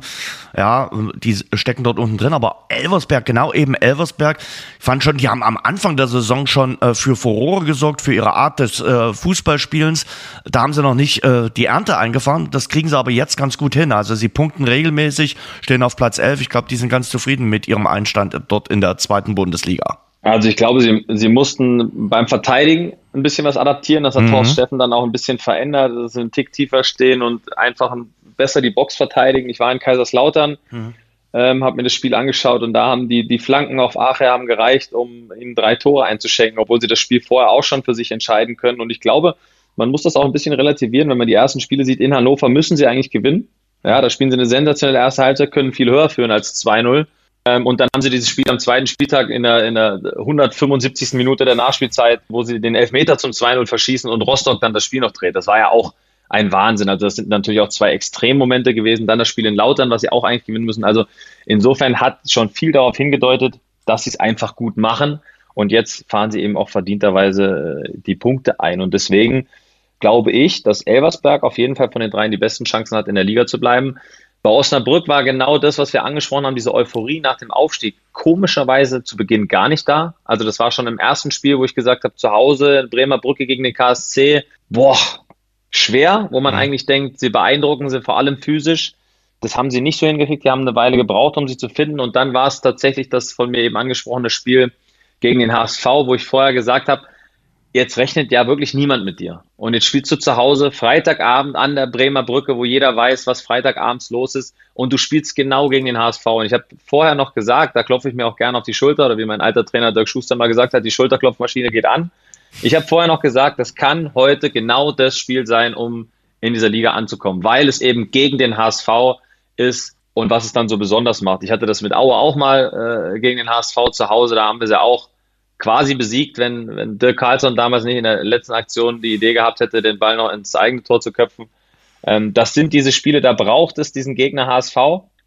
Ja, die stecken dort unten drin. Aber Elversberg, genau eben Elversberg, ich fand schon, die haben am Anfang der Saison schon äh, für Furore gesorgt, für ihre Art des äh, Fußballspielens. Da haben sie noch nicht äh, die Ernte eingefahren. Das kriegen sie aber jetzt ganz gut hin. Also sie punkten regelmäßig, stehen auf Platz 11. Ich glaube, die sind ganz zufrieden mit ihrem Einstand dort in der zweiten Bundesliga. Also ich glaube, sie, sie mussten beim Verteidigen ein bisschen was adaptieren. Das hat mhm. Thorsten Steffen dann auch ein bisschen verändert, dass sie einen Tick tiefer stehen und einfach besser die Box verteidigen. Ich war in Kaiserslautern, mhm. ähm, habe mir das Spiel angeschaut und da haben die, die Flanken auf Acher haben gereicht, um ihnen drei Tore einzuschenken, obwohl sie das Spiel vorher auch schon für sich entscheiden können. Und ich glaube, man muss das auch ein bisschen relativieren, wenn man die ersten Spiele sieht. In Hannover müssen sie eigentlich gewinnen. Ja, da spielen sie eine sensationelle erste Halbzeit, können viel höher führen als 2-0. Ähm, und dann haben sie dieses Spiel am zweiten Spieltag in der, in der 175. Minute der Nachspielzeit, wo sie den Elfmeter zum 2-0 verschießen und Rostock dann das Spiel noch dreht. Das war ja auch ein Wahnsinn. Also das sind natürlich auch zwei Extremmomente gewesen. Dann das Spiel in Lautern, was sie auch eigentlich gewinnen müssen. Also insofern hat schon viel darauf hingedeutet, dass sie es einfach gut machen. Und jetzt fahren sie eben auch verdienterweise äh, die Punkte ein. Und deswegen glaube ich, dass Elversberg auf jeden Fall von den dreien die besten Chancen hat, in der Liga zu bleiben. Bei Osnabrück war genau das, was wir angesprochen haben, diese Euphorie nach dem Aufstieg, komischerweise zu Beginn gar nicht da. Also das war schon im ersten Spiel, wo ich gesagt habe, zu Hause, Bremer Brücke gegen den KSC, boah, schwer, wo man mhm. eigentlich denkt, sie beeindrucken sie vor allem physisch. Das haben sie nicht so hingekriegt, die haben eine Weile gebraucht, um sie zu finden. Und dann war es tatsächlich das von mir eben angesprochene Spiel gegen den HSV, wo ich vorher gesagt habe, jetzt rechnet ja wirklich niemand mit dir. Und jetzt spielst du zu Hause Freitagabend an der Bremer Brücke, wo jeder weiß, was Freitagabends los ist. Und du spielst genau gegen den HSV. Und ich habe vorher noch gesagt, da klopfe ich mir auch gerne auf die Schulter, oder wie mein alter Trainer Dirk Schuster mal gesagt hat, die Schulterklopfmaschine geht an. Ich habe vorher noch gesagt, das kann heute genau das Spiel sein, um in dieser Liga anzukommen, weil es eben gegen den HSV ist und was es dann so besonders macht. Ich hatte das mit Aue auch mal äh, gegen den HSV zu Hause, da haben wir sie auch quasi besiegt, wenn, wenn Dirk Carlson damals nicht in der letzten Aktion die Idee gehabt hätte, den Ball noch ins eigene Tor zu köpfen. Ähm, das sind diese Spiele, da braucht es diesen Gegner HSV,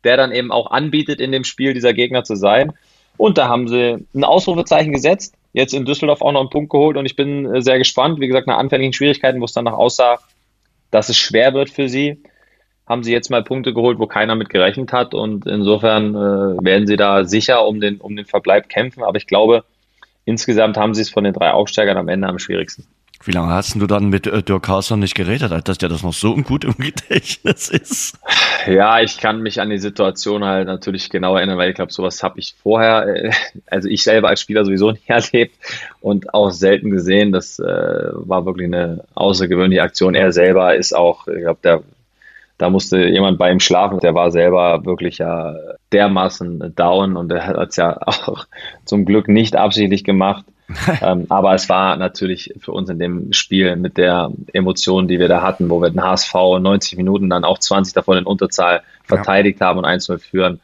der dann eben auch anbietet, in dem Spiel dieser Gegner zu sein. Und da haben sie ein Ausrufezeichen gesetzt, jetzt in Düsseldorf auch noch einen Punkt geholt und ich bin äh, sehr gespannt. Wie gesagt, nach anfänglichen Schwierigkeiten, wo es danach aussah, dass es schwer wird für sie, haben sie jetzt mal Punkte geholt, wo keiner mit gerechnet hat und insofern äh, werden sie da sicher um den, um den Verbleib kämpfen. Aber ich glaube, insgesamt haben sie es von den drei Aufsteigern am Ende am schwierigsten. Wie lange hast du dann mit äh, Dirk Carlson nicht geredet, dass der das noch so gut im Gedächtnis ist? Ja, ich kann mich an die Situation halt natürlich genau erinnern, weil ich glaube, sowas habe ich vorher, äh, also ich selber als Spieler sowieso nicht erlebt und auch selten gesehen. Das äh, war wirklich eine außergewöhnliche Aktion. Er selber ist auch, ich glaube, da musste jemand bei ihm schlafen. Der war selber wirklich ja dermaßen down und er hat es ja auch zum Glück nicht absichtlich gemacht. ähm, aber es war natürlich für uns in dem Spiel mit der Emotion, die wir da hatten, wo wir den HSV 90 Minuten dann auch 20 davon in Unterzahl verteidigt ja. haben und 1-0 führen.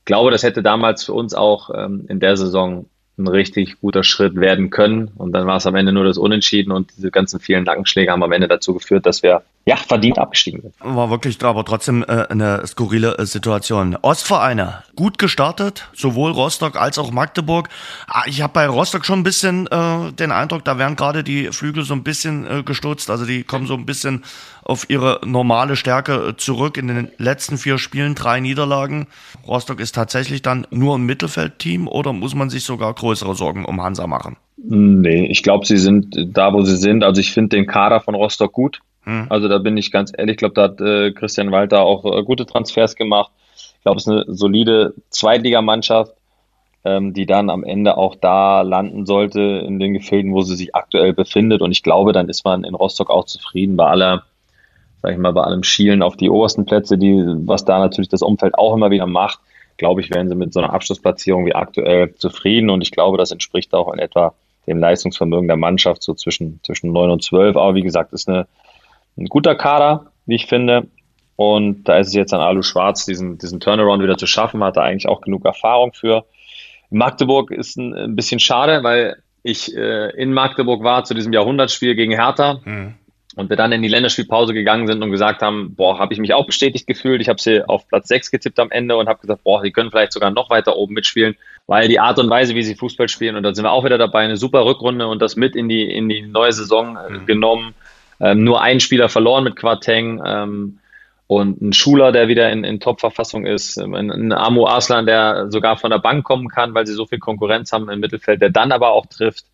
Ich glaube, das hätte damals für uns auch ähm, in der Saison ein richtig guter Schritt werden können. Und dann war es am Ende nur das Unentschieden und diese ganzen vielen Nackenschläge haben am Ende dazu geführt, dass wir ja verdient abgestiegen sind. War wirklich aber trotzdem äh, eine skurrile äh, Situation. Ostvereine, gut gestartet, sowohl Rostock als auch Magdeburg. Ah, ich habe bei Rostock schon ein bisschen äh, den Eindruck, da werden gerade die Flügel so ein bisschen äh, gestutzt. Also die kommen so ein bisschen auf ihre normale Stärke äh, zurück. In den letzten vier Spielen drei Niederlagen. Rostock ist tatsächlich dann nur ein Mittelfeldteam oder muss man sich sogar größere Sorgen um Hansa machen? Nee, ich glaube, sie sind da, wo sie sind. Also ich finde den Kader von Rostock gut. Hm. Also da bin ich ganz ehrlich, ich glaube, da hat äh, Christian Walter auch äh, gute Transfers gemacht. Ich glaube, es ist eine solide Zweitligamannschaft, ähm, die dann am Ende auch da landen sollte in den Gefilden, wo sie sich aktuell befindet. Und ich glaube, dann ist man in Rostock auch zufrieden bei aller sag ich mal, bei allem Schielen auf die obersten Plätze, die, was da natürlich das Umfeld auch immer wieder macht, glaube ich, wären sie mit so einer Abschlussplatzierung wie aktuell zufrieden und ich glaube, das entspricht auch in etwa dem Leistungsvermögen der Mannschaft, so zwischen, zwischen 9 und 12. Aber wie gesagt, ist eine, ein guter Kader, wie ich finde. Und da ist es jetzt an Alu Schwarz, diesen, diesen Turnaround wieder zu schaffen, hat er eigentlich auch genug Erfahrung für. Magdeburg ist ein, ein bisschen schade, weil ich äh, in Magdeburg war zu diesem Jahrhundertspiel gegen Hertha. Mhm und wir dann in die Länderspielpause gegangen sind und gesagt haben, boah, habe ich mich auch bestätigt gefühlt. Ich habe sie auf Platz 6 getippt am Ende und habe gesagt, boah, sie können vielleicht sogar noch weiter oben mitspielen, weil die Art und Weise, wie sie Fußball spielen, und da sind wir auch wieder dabei, eine super Rückrunde und das mit in die, in die neue Saison äh, mhm. genommen. Ähm, nur ein Spieler verloren mit Quarteng ähm, und ein Schuler, der wieder in, in Top-Verfassung ist, ähm, ein, ein Amo Arslan, der sogar von der Bank kommen kann, weil sie so viel Konkurrenz haben im Mittelfeld, der dann aber auch trifft.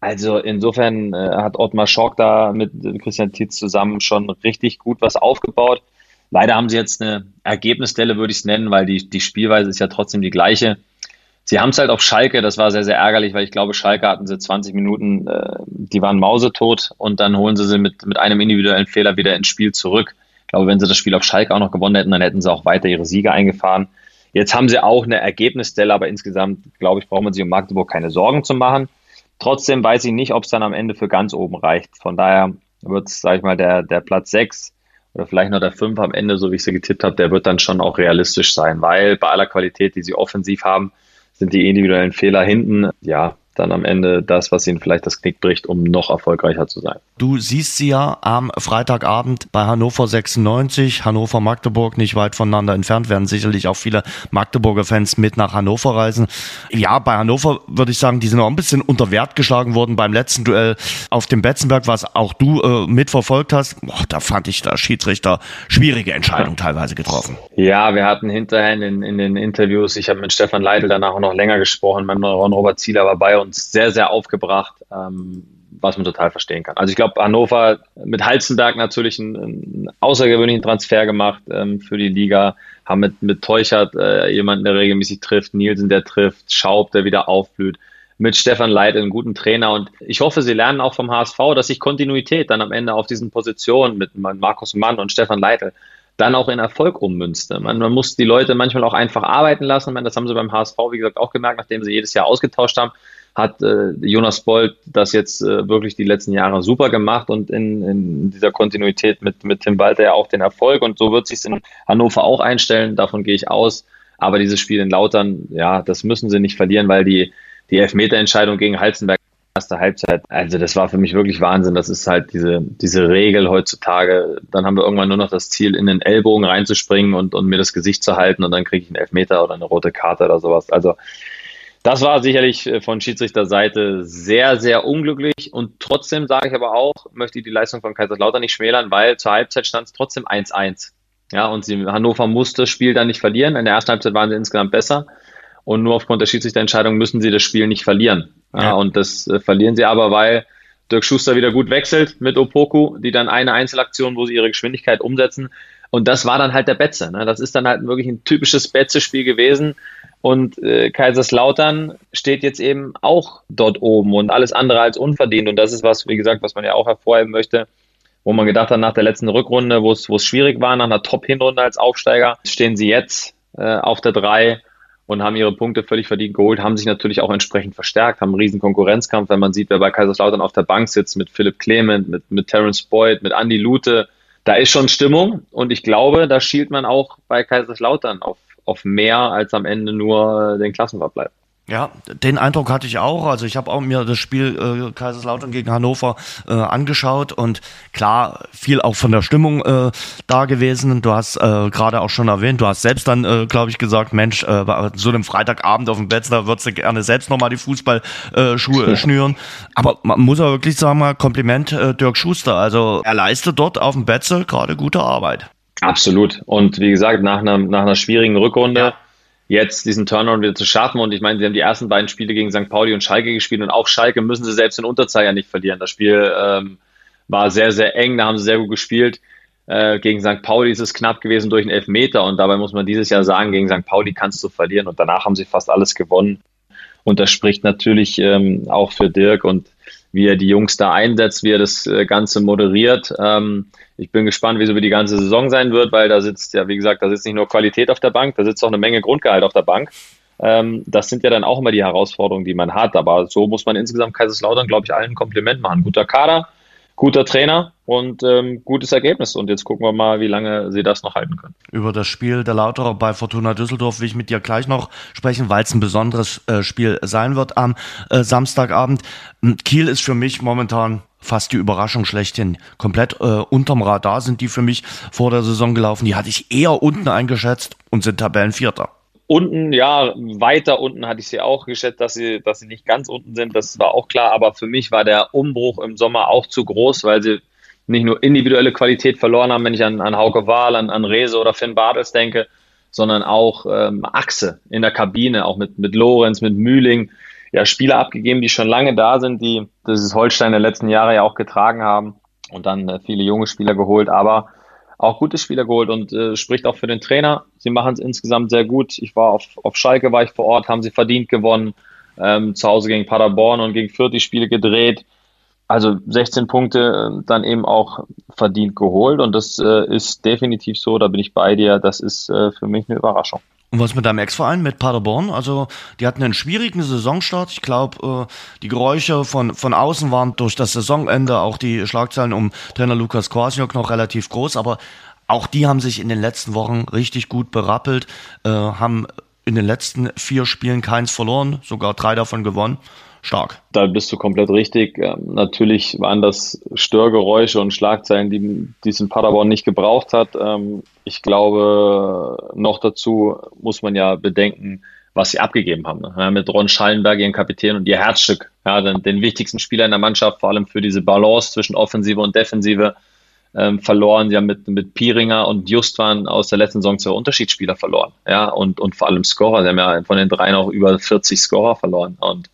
Also insofern äh, hat Ottmar Schock da mit Christian Tietz zusammen schon richtig gut was aufgebaut. Leider haben sie jetzt eine Ergebnisstelle, würde ich es nennen, weil die, die Spielweise ist ja trotzdem die gleiche. Sie haben es halt auf Schalke, das war sehr, sehr ärgerlich, weil ich glaube, Schalke hatten sie 20 Minuten, äh, die waren mausetot und dann holen sie sie mit, mit einem individuellen Fehler wieder ins Spiel zurück. Ich glaube, wenn sie das Spiel auf Schalke auch noch gewonnen hätten, dann hätten sie auch weiter ihre Siege eingefahren. Jetzt haben sie auch eine Ergebnisstelle, aber insgesamt, glaube ich, braucht man sich um Magdeburg keine Sorgen zu machen. Trotzdem weiß ich nicht, ob es dann am Ende für ganz oben reicht. Von daher wird es, sag ich mal, der, der Platz 6 oder vielleicht noch der 5 am Ende, so wie ich sie getippt habe, der wird dann schon auch realistisch sein, weil bei aller Qualität, die sie offensiv haben, sind die individuellen Fehler hinten, ja, dann am Ende das, was ihnen vielleicht das Knick bricht, um noch erfolgreicher zu sein. Du siehst sie ja am Freitagabend bei Hannover 96, Hannover Magdeburg nicht weit voneinander entfernt, werden sicherlich auch viele Magdeburger Fans mit nach Hannover reisen. Ja, bei Hannover würde ich sagen, die sind auch ein bisschen unter Wert geschlagen worden beim letzten Duell auf dem Betzenberg, was auch du äh, mitverfolgt hast. Boah, da fand ich der Schiedsrichter schwierige Entscheidung teilweise getroffen. Ja, wir hatten hinterher in, in den Interviews, ich habe mit Stefan Leitl danach auch noch länger gesprochen, mein Ron Robert Zieler war bei uns sehr, sehr aufgebracht. Ähm, was man total verstehen kann. Also ich glaube, Hannover mit Halzenberg natürlich einen, einen außergewöhnlichen Transfer gemacht ähm, für die Liga, haben mit, mit Teuchert äh, jemanden, der regelmäßig trifft, Nielsen, der trifft, Schaub, der wieder aufblüht, mit Stefan Leit, einen guten Trainer und ich hoffe, sie lernen auch vom HSV, dass sich Kontinuität dann am Ende auf diesen Positionen mit Markus Mann und Stefan Leitl dann auch in Erfolg ummünzte. Man, man muss die Leute manchmal auch einfach arbeiten lassen. Man, das haben sie beim HSV, wie gesagt, auch gemerkt, nachdem sie jedes Jahr ausgetauscht haben hat äh, Jonas Bolt das jetzt äh, wirklich die letzten Jahre super gemacht und in, in dieser Kontinuität mit, mit Tim Walter ja auch den Erfolg und so wird sich in Hannover auch einstellen, davon gehe ich aus. Aber dieses Spiel in Lautern, ja, das müssen sie nicht verlieren, weil die, die Elfmeterentscheidung gegen Halzenberg erste Halbzeit, also das war für mich wirklich Wahnsinn. Das ist halt diese, diese Regel heutzutage. Dann haben wir irgendwann nur noch das Ziel, in den Ellbogen reinzuspringen und, und mir das Gesicht zu halten und dann kriege ich einen Elfmeter oder eine rote Karte oder sowas. Also das war sicherlich äh, von Schiedsrichterseite sehr, sehr unglücklich. Und trotzdem sage ich aber auch, möchte ich die Leistung von Kaiserslautern nicht schmälern, weil zur Halbzeit stand es trotzdem 1-1. Ja, und sie, Hannover musste das Spiel dann nicht verlieren. In der ersten Halbzeit waren sie insgesamt besser. Und nur aufgrund der Schiedsrichterentscheidung müssen sie das Spiel nicht verlieren. Ja, ja. Und das äh, verlieren sie aber, weil Dirk Schuster wieder gut wechselt mit Opoku, die dann eine Einzelaktion, wo sie ihre Geschwindigkeit umsetzen. Und das war dann halt der Betze. Ne? Das ist dann halt wirklich ein typisches Betze-Spiel gewesen. Und äh, Kaiserslautern steht jetzt eben auch dort oben und alles andere als unverdient. Und das ist was, wie gesagt, was man ja auch hervorheben möchte, wo man gedacht hat, nach der letzten Rückrunde, wo es, schwierig war, nach einer Top-Hinrunde als Aufsteiger, stehen sie jetzt äh, auf der 3 und haben ihre Punkte völlig verdient geholt, haben sich natürlich auch entsprechend verstärkt, haben einen riesen Konkurrenzkampf, wenn man sieht, wer bei Kaiserslautern auf der Bank sitzt, mit Philipp Clement, mit, mit Terence Boyd, mit Andy Lute. Da ist schon Stimmung und ich glaube, da schielt man auch bei Kaiserslautern auf, auf mehr als am Ende nur den Klassenverbleib. Ja, den Eindruck hatte ich auch. Also ich habe auch mir das Spiel äh, Kaiserslautern gegen Hannover äh, angeschaut und klar, viel auch von der Stimmung äh, da gewesen. Du hast äh, gerade auch schon erwähnt, du hast selbst dann, äh, glaube ich, gesagt, Mensch, äh, so einem Freitagabend auf dem da würdest du gerne selbst nochmal die Fußballschuhe äh, schnüren. Aber man muss aber wirklich sagen, mal Kompliment äh, Dirk Schuster. Also er leistet dort auf dem Betze gerade gute Arbeit. Absolut. Und wie gesagt, nach einer, nach einer schwierigen Rückrunde ja jetzt diesen Turnaround wieder zu schaffen. Und ich meine, sie haben die ersten beiden Spiele gegen St. Pauli und Schalke gespielt und auch Schalke müssen sie selbst in Unterzahl ja nicht verlieren. Das Spiel ähm, war sehr, sehr eng, da haben sie sehr gut gespielt. Äh, gegen St. Pauli ist es knapp gewesen durch einen Elfmeter und dabei muss man dieses Jahr sagen, gegen St. Pauli kannst du verlieren und danach haben sie fast alles gewonnen. Und das spricht natürlich ähm, auch für Dirk und wie er die Jungs da einsetzt, wie er das äh, Ganze moderiert. Ähm, ich bin gespannt, wie so wie die ganze Saison sein wird, weil da sitzt ja, wie gesagt, da sitzt nicht nur Qualität auf der Bank, da sitzt auch eine Menge Grundgehalt auf der Bank. Ähm, das sind ja dann auch immer die Herausforderungen, die man hat. Aber so muss man insgesamt Kaiserslautern, glaube ich, allen Kompliment machen. Guter Kader, guter Trainer und ähm, gutes Ergebnis. Und jetzt gucken wir mal, wie lange sie das noch halten können. Über das Spiel der Lauterer bei Fortuna Düsseldorf will ich mit dir gleich noch sprechen, weil es ein besonderes äh, Spiel sein wird am äh, Samstagabend. Hm, Kiel ist für mich momentan fast die Überraschung schlechthin. Komplett äh, unterm Radar sind die für mich vor der Saison gelaufen. Die hatte ich eher unten eingeschätzt und sind Tabellenvierter. Unten, ja, weiter unten hatte ich sie auch geschätzt, dass sie, dass sie nicht ganz unten sind. Das war auch klar. Aber für mich war der Umbruch im Sommer auch zu groß, weil sie nicht nur individuelle Qualität verloren haben, wenn ich an, an Hauke Wahl, an, an Rese oder Finn Bartels denke, sondern auch ähm, Achse in der Kabine, auch mit, mit Lorenz, mit Mühling. Ja, Spieler abgegeben, die schon lange da sind, die dieses Holstein der letzten Jahre ja auch getragen haben und dann äh, viele junge Spieler geholt. Aber auch gute Spieler geholt und äh, spricht auch für den Trainer. Sie machen es insgesamt sehr gut. Ich war auf, auf Schalke, war ich vor Ort, haben sie verdient gewonnen. Ähm, zu Hause gegen Paderborn und gegen Fürth die Spiele gedreht. Also 16 Punkte äh, dann eben auch verdient geholt und das äh, ist definitiv so, da bin ich bei dir, das ist äh, für mich eine Überraschung. Und was mit deinem Ex-Verein, mit Paderborn? Also, die hatten einen schwierigen Saisonstart. Ich glaube, äh, die Geräusche von, von außen waren durch das Saisonende, auch die Schlagzeilen um Trainer Lukas Kwasniok noch relativ groß, aber auch die haben sich in den letzten Wochen richtig gut berappelt, äh, haben in den letzten vier Spielen keins verloren, sogar drei davon gewonnen stark. Da bist du komplett richtig. Ähm, natürlich waren das Störgeräusche und Schlagzeilen, die, die es in Paderborn nicht gebraucht hat. Ähm, ich glaube, noch dazu muss man ja bedenken, was sie abgegeben haben. Ne? Mit Ron Schallenberg, ihren Kapitän und ihr Herzstück, ja, den, den, wichtigsten Spieler in der Mannschaft, vor allem für diese Balance zwischen Offensive und Defensive, ähm, verloren. Sie haben mit, mit Pieringer und Justwan aus der letzten Saison zwei Unterschiedsspieler verloren. Ja, und, und vor allem Scorer. Sie haben ja von den drei noch über 40 Scorer verloren. Und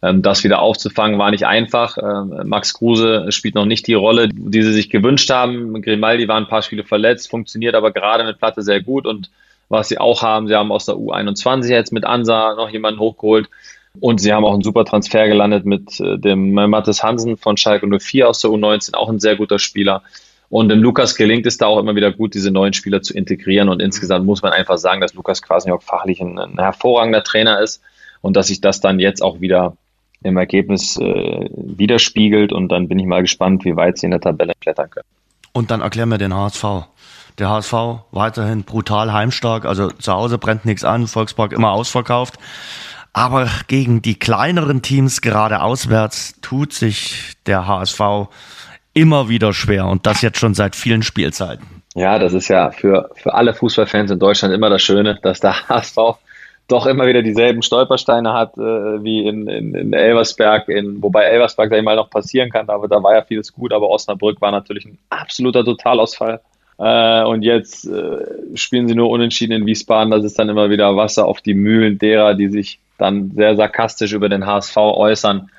das wieder aufzufangen war nicht einfach. Ähm, Max Kruse spielt noch nicht die Rolle, die sie sich gewünscht haben. Grimaldi war ein paar Spiele verletzt, funktioniert aber gerade mit Platte sehr gut und was sie auch haben, sie haben aus der U21 jetzt mit Ansa noch jemanden hochgeholt und sie haben auch einen super Transfer gelandet mit äh, dem Mathis Hansen von Schalke 04 aus der U19, auch ein sehr guter Spieler. Und dem Lukas gelingt es da auch immer wieder gut, diese neuen Spieler zu integrieren. Und insgesamt muss man einfach sagen, dass Lukas quasi auch fachlich ein, ein hervorragender Trainer ist und dass sich das dann jetzt auch wieder im Ergebnis äh, widerspiegelt und dann bin ich mal gespannt, wie weit sie in der Tabelle klettern können. Und dann erklären wir den HSV. Der HSV weiterhin brutal heimstark, also zu Hause brennt nichts an, Volkspark immer ausverkauft. Aber gegen die kleineren Teams, gerade auswärts, tut sich der HSV immer wieder schwer und das jetzt schon seit vielen Spielzeiten. Ja, das ist ja für, für alle Fußballfans in Deutschland immer das Schöne, dass der HSV doch immer wieder dieselben Stolpersteine hat, äh, wie in, in, in Elversberg, in, wobei Elversberg da immer noch passieren kann, aber da war ja vieles gut, aber Osnabrück war natürlich ein absoluter Totalausfall. Äh, und jetzt äh, spielen sie nur unentschieden in Wiesbaden, das ist dann immer wieder Wasser auf die Mühlen derer, die sich dann sehr sarkastisch über den HSV äußern.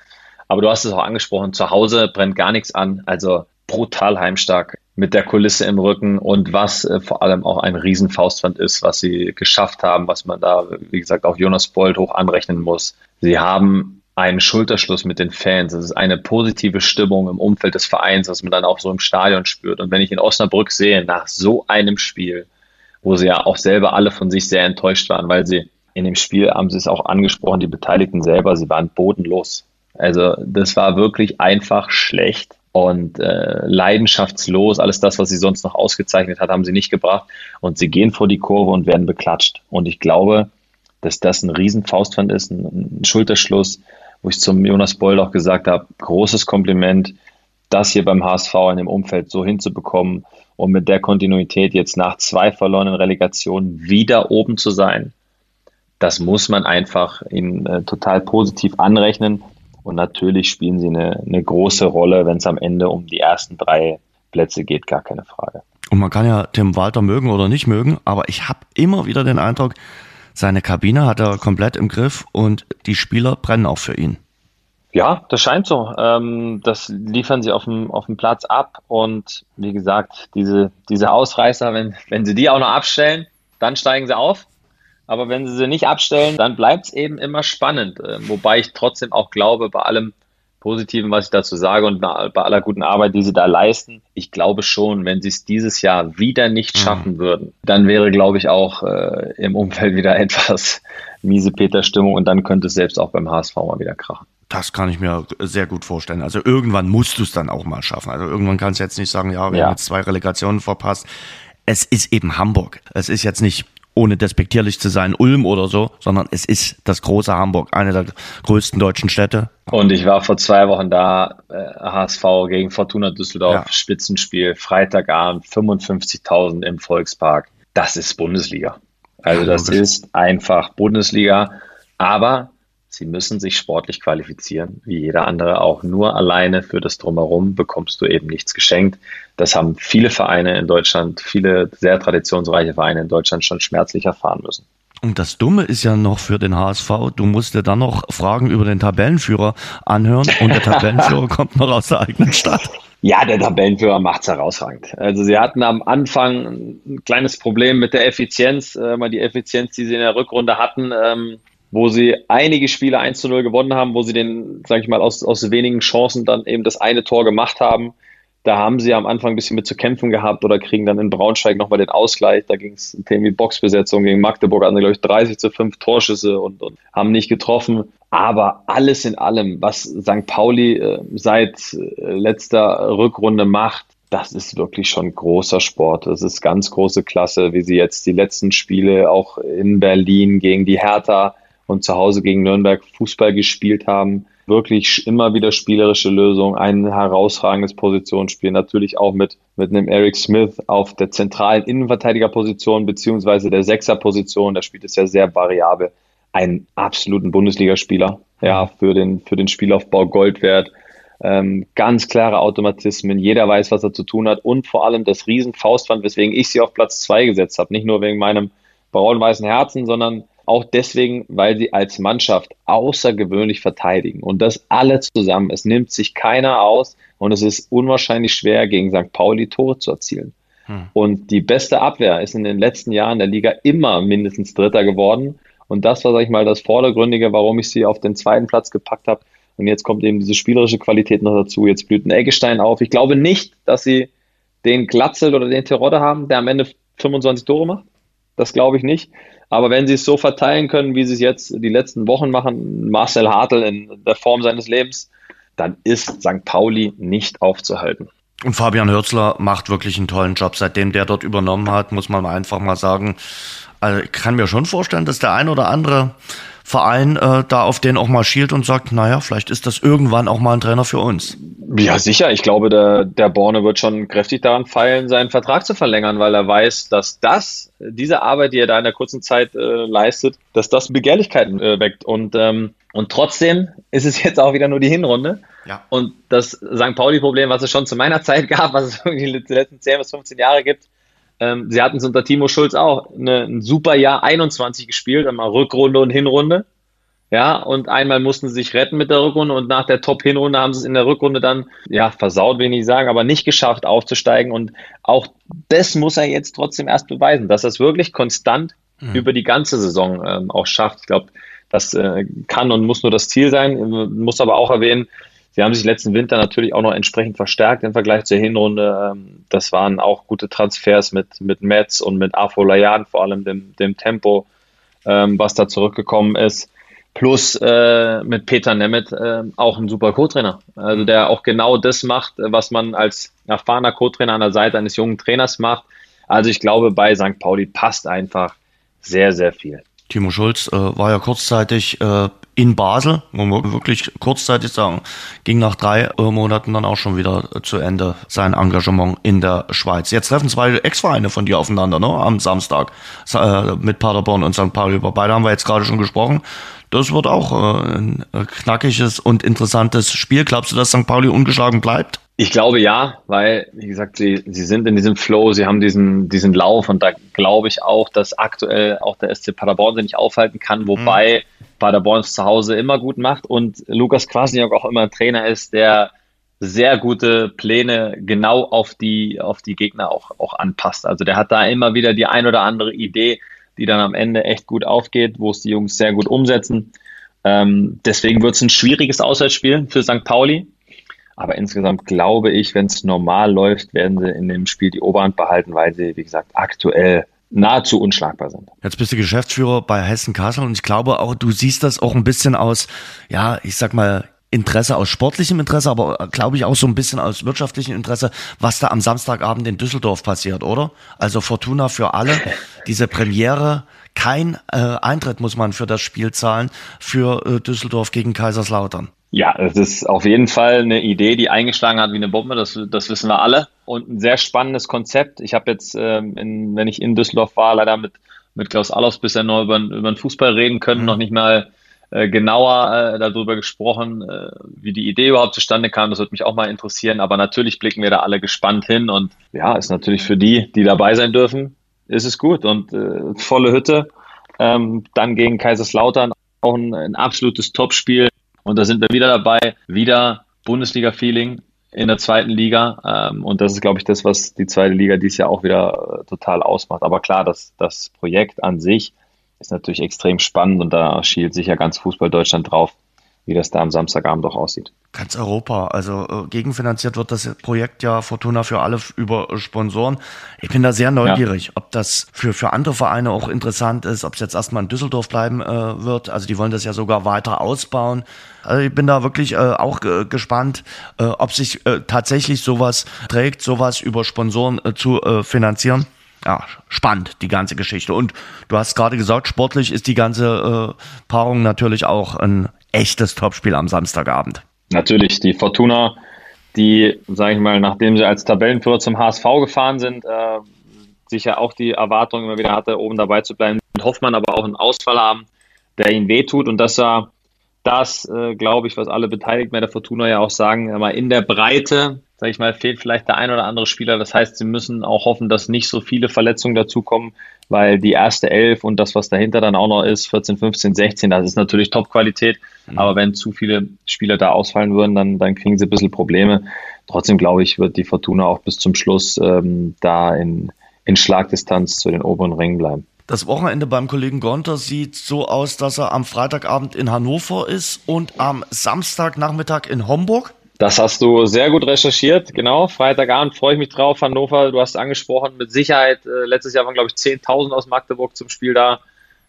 Aber du hast es auch angesprochen, zu Hause brennt gar nichts an, also brutal heimstark mit der Kulisse im Rücken und was äh, vor allem auch ein Riesenfaustwand ist, was sie geschafft haben, was man da, wie gesagt, auch Jonas Bold hoch anrechnen muss. Sie haben einen Schulterschluss mit den Fans. Es ist eine positive Stimmung im Umfeld des Vereins, was man dann auch so im Stadion spürt. Und wenn ich in Osnabrück sehe, nach so einem Spiel, wo sie ja auch selber alle von sich sehr enttäuscht waren, weil sie in dem Spiel haben sie es auch angesprochen, die Beteiligten selber, sie waren bodenlos. Also das war wirklich einfach schlecht und äh, leidenschaftslos. Alles das, was sie sonst noch ausgezeichnet hat, haben sie nicht gebracht. Und sie gehen vor die Kurve und werden beklatscht. Und ich glaube, dass das ein Riesenfaustpfand ist, ein, ein Schulterschluss, wo ich zum Jonas Bold auch gesagt habe, großes Kompliment, das hier beim HSV in dem Umfeld so hinzubekommen und mit der Kontinuität jetzt nach zwei verlorenen Relegationen wieder oben zu sein. Das muss man einfach ihnen äh, total positiv anrechnen. Und natürlich spielen sie eine, eine große Rolle, wenn es am Ende um die ersten drei Plätze geht, gar keine Frage. Und man kann ja Tim Walter mögen oder nicht mögen, aber ich habe immer wieder den Eindruck, seine Kabine hat er komplett im Griff und die Spieler brennen auch für ihn. Ja, das scheint so. Ähm, das liefern sie auf dem, auf dem Platz ab. Und wie gesagt, diese, diese Ausreißer, wenn, wenn sie die auch noch abstellen, dann steigen sie auf. Aber wenn sie sie nicht abstellen, dann bleibt es eben immer spannend. Äh, wobei ich trotzdem auch glaube, bei allem Positiven, was ich dazu sage und bei aller guten Arbeit, die sie da leisten, ich glaube schon, wenn sie es dieses Jahr wieder nicht mhm. schaffen würden, dann wäre, glaube ich, auch äh, im Umfeld wieder etwas miese Peter-Stimmung und dann könnte es selbst auch beim HSV mal wieder krachen. Das kann ich mir sehr gut vorstellen. Also irgendwann musst du es dann auch mal schaffen. Also irgendwann kannst du jetzt nicht sagen, ja, wir ja. haben jetzt zwei Relegationen verpasst. Es ist eben Hamburg. Es ist jetzt nicht ohne despektierlich zu sein, Ulm oder so, sondern es ist das große Hamburg, eine der größten deutschen Städte. Und ich war vor zwei Wochen da, äh, HSV gegen Fortuna Düsseldorf, ja. Spitzenspiel, Freitagabend, 55.000 im Volkspark. Das ist Bundesliga. Also das ist einfach Bundesliga. Aber Sie müssen sich sportlich qualifizieren, wie jeder andere auch. Nur alleine für das Drumherum bekommst du eben nichts geschenkt. Das haben viele Vereine in Deutschland, viele sehr traditionsreiche Vereine in Deutschland schon schmerzlich erfahren müssen. Und das Dumme ist ja noch für den HSV, du musst dir dann noch Fragen über den Tabellenführer anhören und der Tabellenführer kommt noch aus der eigenen Stadt. Ja, der Tabellenführer macht es herausragend. Also sie hatten am Anfang ein kleines Problem mit der Effizienz, äh, mal die Effizienz, die sie in der Rückrunde hatten. Ähm, wo sie einige Spiele 1 zu 0 gewonnen haben, wo sie den, sage ich mal, aus, aus wenigen Chancen dann eben das eine Tor gemacht haben. Da haben sie am Anfang ein bisschen mit zu kämpfen gehabt oder kriegen dann in Braunschweig nochmal den Ausgleich. Da ging es Themen wie Boxbesetzung gegen Magdeburg, hatten glaube ich 30 zu 5 Torschüsse und, und haben nicht getroffen. Aber alles in allem, was St. Pauli äh, seit äh, letzter Rückrunde macht, das ist wirklich schon großer Sport. Das ist ganz große Klasse, wie sie jetzt die letzten Spiele auch in Berlin gegen die Hertha und zu Hause gegen Nürnberg Fußball gespielt haben. Wirklich immer wieder spielerische Lösungen, ein herausragendes Positionsspiel, natürlich auch mit, mit einem Eric Smith auf der zentralen Innenverteidigerposition beziehungsweise der Sechserposition, da spielt es ja sehr variabel, einen absoluten Bundesligaspieler, ja, für den, für den Spielaufbau Gold wert. Ähm, ganz klare Automatismen, jeder weiß, was er zu tun hat und vor allem das riesen Faustband, weswegen ich sie auf Platz zwei gesetzt habe. Nicht nur wegen meinem braun-weißen Herzen, sondern auch deswegen, weil sie als Mannschaft außergewöhnlich verteidigen. Und das alle zusammen. Es nimmt sich keiner aus und es ist unwahrscheinlich schwer, gegen St. Pauli Tore zu erzielen. Hm. Und die beste Abwehr ist in den letzten Jahren der Liga immer mindestens Dritter geworden. Und das war, sag ich mal, das Vordergründige, warum ich sie auf den zweiten Platz gepackt habe. Und jetzt kommt eben diese spielerische Qualität noch dazu. Jetzt blüht ein Eggestein auf. Ich glaube nicht, dass sie den Glatzel oder den Terodde haben, der am Ende 25 Tore macht. Das glaube ich nicht. Aber wenn sie es so verteilen können, wie sie es jetzt die letzten Wochen machen, Marcel Hartl in der Form seines Lebens, dann ist St. Pauli nicht aufzuhalten. Und Fabian Hürzler macht wirklich einen tollen Job. Seitdem der dort übernommen hat, muss man einfach mal sagen, also ich kann mir schon vorstellen, dass der ein oder andere Verein äh, da auf den auch mal schielt und sagt, naja, vielleicht ist das irgendwann auch mal ein Trainer für uns. Ja, sicher. Ich glaube, der, der Borne wird schon kräftig daran feilen, seinen Vertrag zu verlängern, weil er weiß, dass das, diese Arbeit, die er da in der kurzen Zeit äh, leistet, dass das Begehrlichkeiten äh, weckt. Und, ähm, und trotzdem ist es jetzt auch wieder nur die Hinrunde. Ja. Und das St. Pauli-Problem, was es schon zu meiner Zeit gab, was es irgendwie die letzten 10 bis 15 Jahre gibt, ähm, sie hatten es unter Timo Schulz auch eine, ein super Jahr 21 gespielt, einmal Rückrunde und Hinrunde. Ja, und einmal mussten sie sich retten mit der Rückrunde und nach der Top-Hinrunde haben sie es in der Rückrunde dann, ja, versaut, will ich nicht sagen, aber nicht geschafft aufzusteigen. Und auch das muss er jetzt trotzdem erst beweisen, dass er es wirklich konstant mhm. über die ganze Saison ähm, auch schafft. Ich glaube, das äh, kann und muss nur das Ziel sein. Muss aber auch erwähnen, Sie haben sich letzten Winter natürlich auch noch entsprechend verstärkt im Vergleich zur Hinrunde. Ähm, das waren auch gute Transfers mit, mit Metz und mit Afolayan, vor allem dem, dem Tempo. ähm, was da zurückgekommen ist. Plus äh, mit Peter Nemeth äh, auch ein super Co-Trainer. Also der auch genau das macht, was man als erfahrener Co-Trainer an der Seite eines jungen Trainers macht. Also ich glaube, bei St. Pauli passt einfach sehr, sehr viel. Timo Schulz äh, war ja kurzzeitig äh, in Basel, muss man wirklich kurzzeitig sagen, ging nach drei äh, Monaten dann auch schon wieder zu Ende sein Engagement in der Schweiz. Jetzt treffen zwei Ex-Vereine von dir aufeinander, ne? Am Samstag äh, mit Paderborn und St. Pauli. Über beide haben wir jetzt gerade schon gesprochen. Das wird auch äh, ein knackiges und interessantes Spiel. Glaubst du, dass St. Pauli ungeschlagen bleibt? Ich glaube ja, weil, wie gesagt, sie, sie sind in diesem Flow, sie haben diesen, diesen Lauf und da glaube ich auch, dass aktuell auch der SC Paderborn sich nicht aufhalten kann, wobei mhm. Paderborn es zu Hause immer gut macht und Lukas Kwasniok auch immer ein Trainer ist, der sehr gute Pläne genau auf die, auf die Gegner auch, auch anpasst. Also der hat da immer wieder die ein oder andere Idee, die dann am Ende echt gut aufgeht, wo es die Jungs sehr gut umsetzen. Ähm, deswegen wird es ein schwieriges Auswärtsspiel für St. Pauli. Aber insgesamt glaube ich, wenn es normal läuft, werden sie in dem Spiel die Oberhand behalten, weil sie, wie gesagt, aktuell nahezu unschlagbar sind. Jetzt bist du Geschäftsführer bei Hessen Kassel und ich glaube auch, du siehst das auch ein bisschen aus, ja, ich sag mal, Interesse aus sportlichem Interesse, aber glaube ich auch so ein bisschen aus wirtschaftlichem Interesse, was da am Samstagabend in Düsseldorf passiert, oder? Also Fortuna für alle, diese Premiere, kein äh, Eintritt muss man für das Spiel zahlen für äh, Düsseldorf gegen Kaiserslautern. Ja, es ist auf jeden Fall eine Idee, die eingeschlagen hat wie eine Bombe, das, das wissen wir alle. Und ein sehr spannendes Konzept. Ich habe jetzt, ähm, in, wenn ich in Düsseldorf war, leider mit, mit Klaus Allofs bisher nur über, über den Fußball reden können, mhm. noch nicht mal äh, genauer äh, darüber gesprochen, äh, wie die Idee überhaupt zustande kam. Das würde mich auch mal interessieren. Aber natürlich blicken wir da alle gespannt hin. Und ja, ist natürlich für die, die dabei sein dürfen, ist es gut. Und äh, volle Hütte. Ähm, dann gegen Kaiserslautern auch ein, ein absolutes Topspiel. Und da sind wir wieder dabei. Wieder Bundesliga-Feeling in der zweiten Liga. Ähm, und das ist, glaube ich, das, was die zweite Liga dieses Jahr auch wieder äh, total ausmacht. Aber klar, das, das Projekt an sich ist natürlich extrem spannend und da schielt sicher ganz Fußball Deutschland drauf, wie das da am Samstagabend auch aussieht. Ganz Europa. Also äh, gegenfinanziert wird das Projekt ja Fortuna für alle über Sponsoren. Ich bin da sehr neugierig, ja. ob das für, für andere Vereine auch interessant ist, ob es jetzt erstmal in Düsseldorf bleiben äh, wird. Also die wollen das ja sogar weiter ausbauen. Also ich bin da wirklich äh, auch äh, gespannt, äh, ob sich äh, tatsächlich sowas trägt, sowas über Sponsoren äh, zu äh, finanzieren ja, spannend, die ganze Geschichte. Und du hast gerade gesagt, sportlich ist die ganze äh, Paarung natürlich auch ein echtes Topspiel am Samstagabend. Natürlich, die Fortuna, die, sage ich mal, nachdem sie als Tabellenführer zum HSV gefahren sind, äh, sicher auch die Erwartung immer wieder hatte, oben dabei zu bleiben. Hoffmann aber auch einen Ausfall haben, der ihn wehtut und dass er das, äh, glaube ich, was alle Beteiligten bei der Fortuna ja auch sagen, aber in der Breite sage ich mal, fehlt vielleicht der ein oder andere Spieler. Das heißt, sie müssen auch hoffen, dass nicht so viele Verletzungen dazukommen, weil die erste Elf und das, was dahinter dann auch noch ist, 14, 15, 16, das ist natürlich Top-Qualität. Mhm. Aber wenn zu viele Spieler da ausfallen würden, dann, dann kriegen sie ein bisschen Probleme. Trotzdem glaube ich, wird die Fortuna auch bis zum Schluss ähm, da in, in Schlagdistanz zu den oberen Rängen bleiben. Das Wochenende beim Kollegen Gonter sieht so aus, dass er am Freitagabend in Hannover ist und am Samstagnachmittag in Homburg. Das hast du sehr gut recherchiert, genau. Freitagabend freue ich mich drauf. Hannover, du hast angesprochen, mit Sicherheit. Äh, letztes Jahr waren, glaube ich, 10.000 aus Magdeburg zum Spiel da.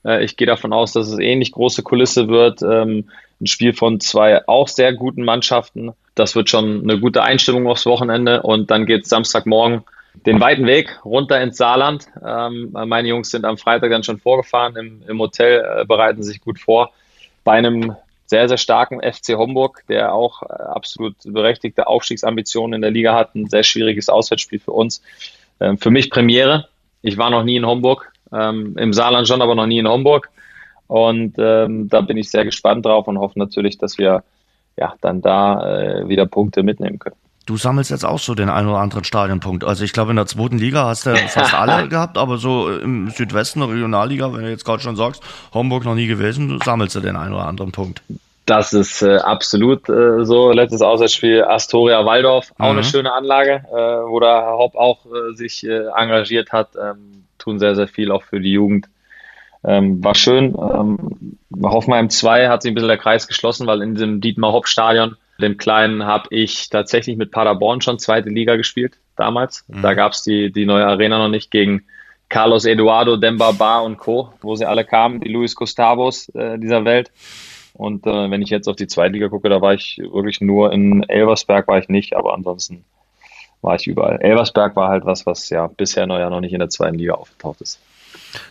Äh, ich gehe davon aus, dass es ähnlich große Kulisse wird. Ähm, ein Spiel von zwei auch sehr guten Mannschaften. Das wird schon eine gute Einstimmung aufs Wochenende. Und dann geht es Samstagmorgen den weiten Weg runter ins Saarland. Ähm, meine Jungs sind am Freitag dann schon vorgefahren im, im Hotel, äh, bereiten sich gut vor. Bei einem sehr, sehr starken FC Homburg, der auch äh, absolut berechtigte Aufstiegsambitionen in der Liga hat. Ein sehr schwieriges Auswärtsspiel für uns. Ähm, für mich Premiere. Ich war noch nie in Homburg, ähm, im Saarland schon, aber noch nie in Homburg. Und ähm, da bin ich sehr gespannt drauf und hoffe natürlich, dass wir ja dann da äh, wieder Punkte mitnehmen können. Du sammelst jetzt auch so den einen oder anderen Stadionpunkt. Also ich glaube, in der zweiten Liga hast du fast alle gehabt, aber so im Südwesten der Regionalliga, wenn du jetzt gerade schon sagst, Homburg noch nie gewesen, du sammelst du den einen oder anderen Punkt. Das ist äh, absolut äh, so. Letztes Auswärtsspiel Astoria Waldorf, auch mhm. eine schöne Anlage, äh, wo der Herr Hopp auch äh, sich äh, engagiert hat. Ähm, tun sehr, sehr viel auch für die Jugend. Ähm, war schön. Ähm, Hoffenheim 2 hat sich ein bisschen der Kreis geschlossen, weil in diesem Dietmar Hopp Stadion dem Kleinen habe ich tatsächlich mit Paderborn schon zweite Liga gespielt damals. Mhm. Da gab es die, die neue Arena noch nicht gegen, Carlos Eduardo, Demba Ba und Co., wo sie alle kamen, die Luis Gustavos äh, dieser Welt. Und äh, wenn ich jetzt auf die Zweitliga gucke, da war ich wirklich nur in Elversberg war ich nicht, aber ansonsten war ich überall. Elversberg war halt was, was ja bisher noch, ja noch nicht in der zweiten Liga aufgetaucht ist.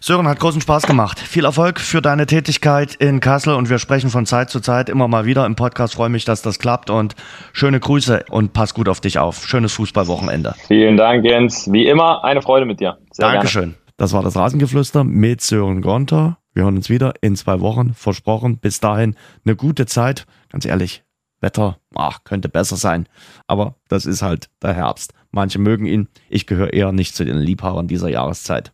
Sören, hat großen Spaß gemacht. Viel Erfolg für deine Tätigkeit in Kassel und wir sprechen von Zeit zu Zeit immer mal wieder im Podcast. Freue mich, dass das klappt und schöne Grüße und pass gut auf dich auf. Schönes Fußballwochenende. Vielen Dank, Jens. Wie immer eine Freude mit dir. Sehr Dankeschön. Gerne. Das war das Rasengeflüster mit Sören Gonter. Wir hören uns wieder in zwei Wochen, versprochen. Bis dahin eine gute Zeit. Ganz ehrlich, Wetter ach, könnte besser sein. Aber das ist halt der Herbst. Manche mögen ihn. Ich gehöre eher nicht zu den Liebhabern dieser Jahreszeit.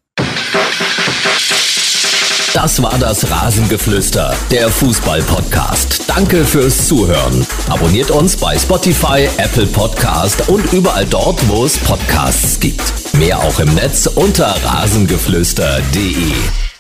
Das war das Rasengeflüster, der Fußball-Podcast. Danke fürs Zuhören. Abonniert uns bei Spotify, Apple Podcast und überall dort, wo es Podcasts gibt. Mehr auch im Netz unter rasengeflüster.de.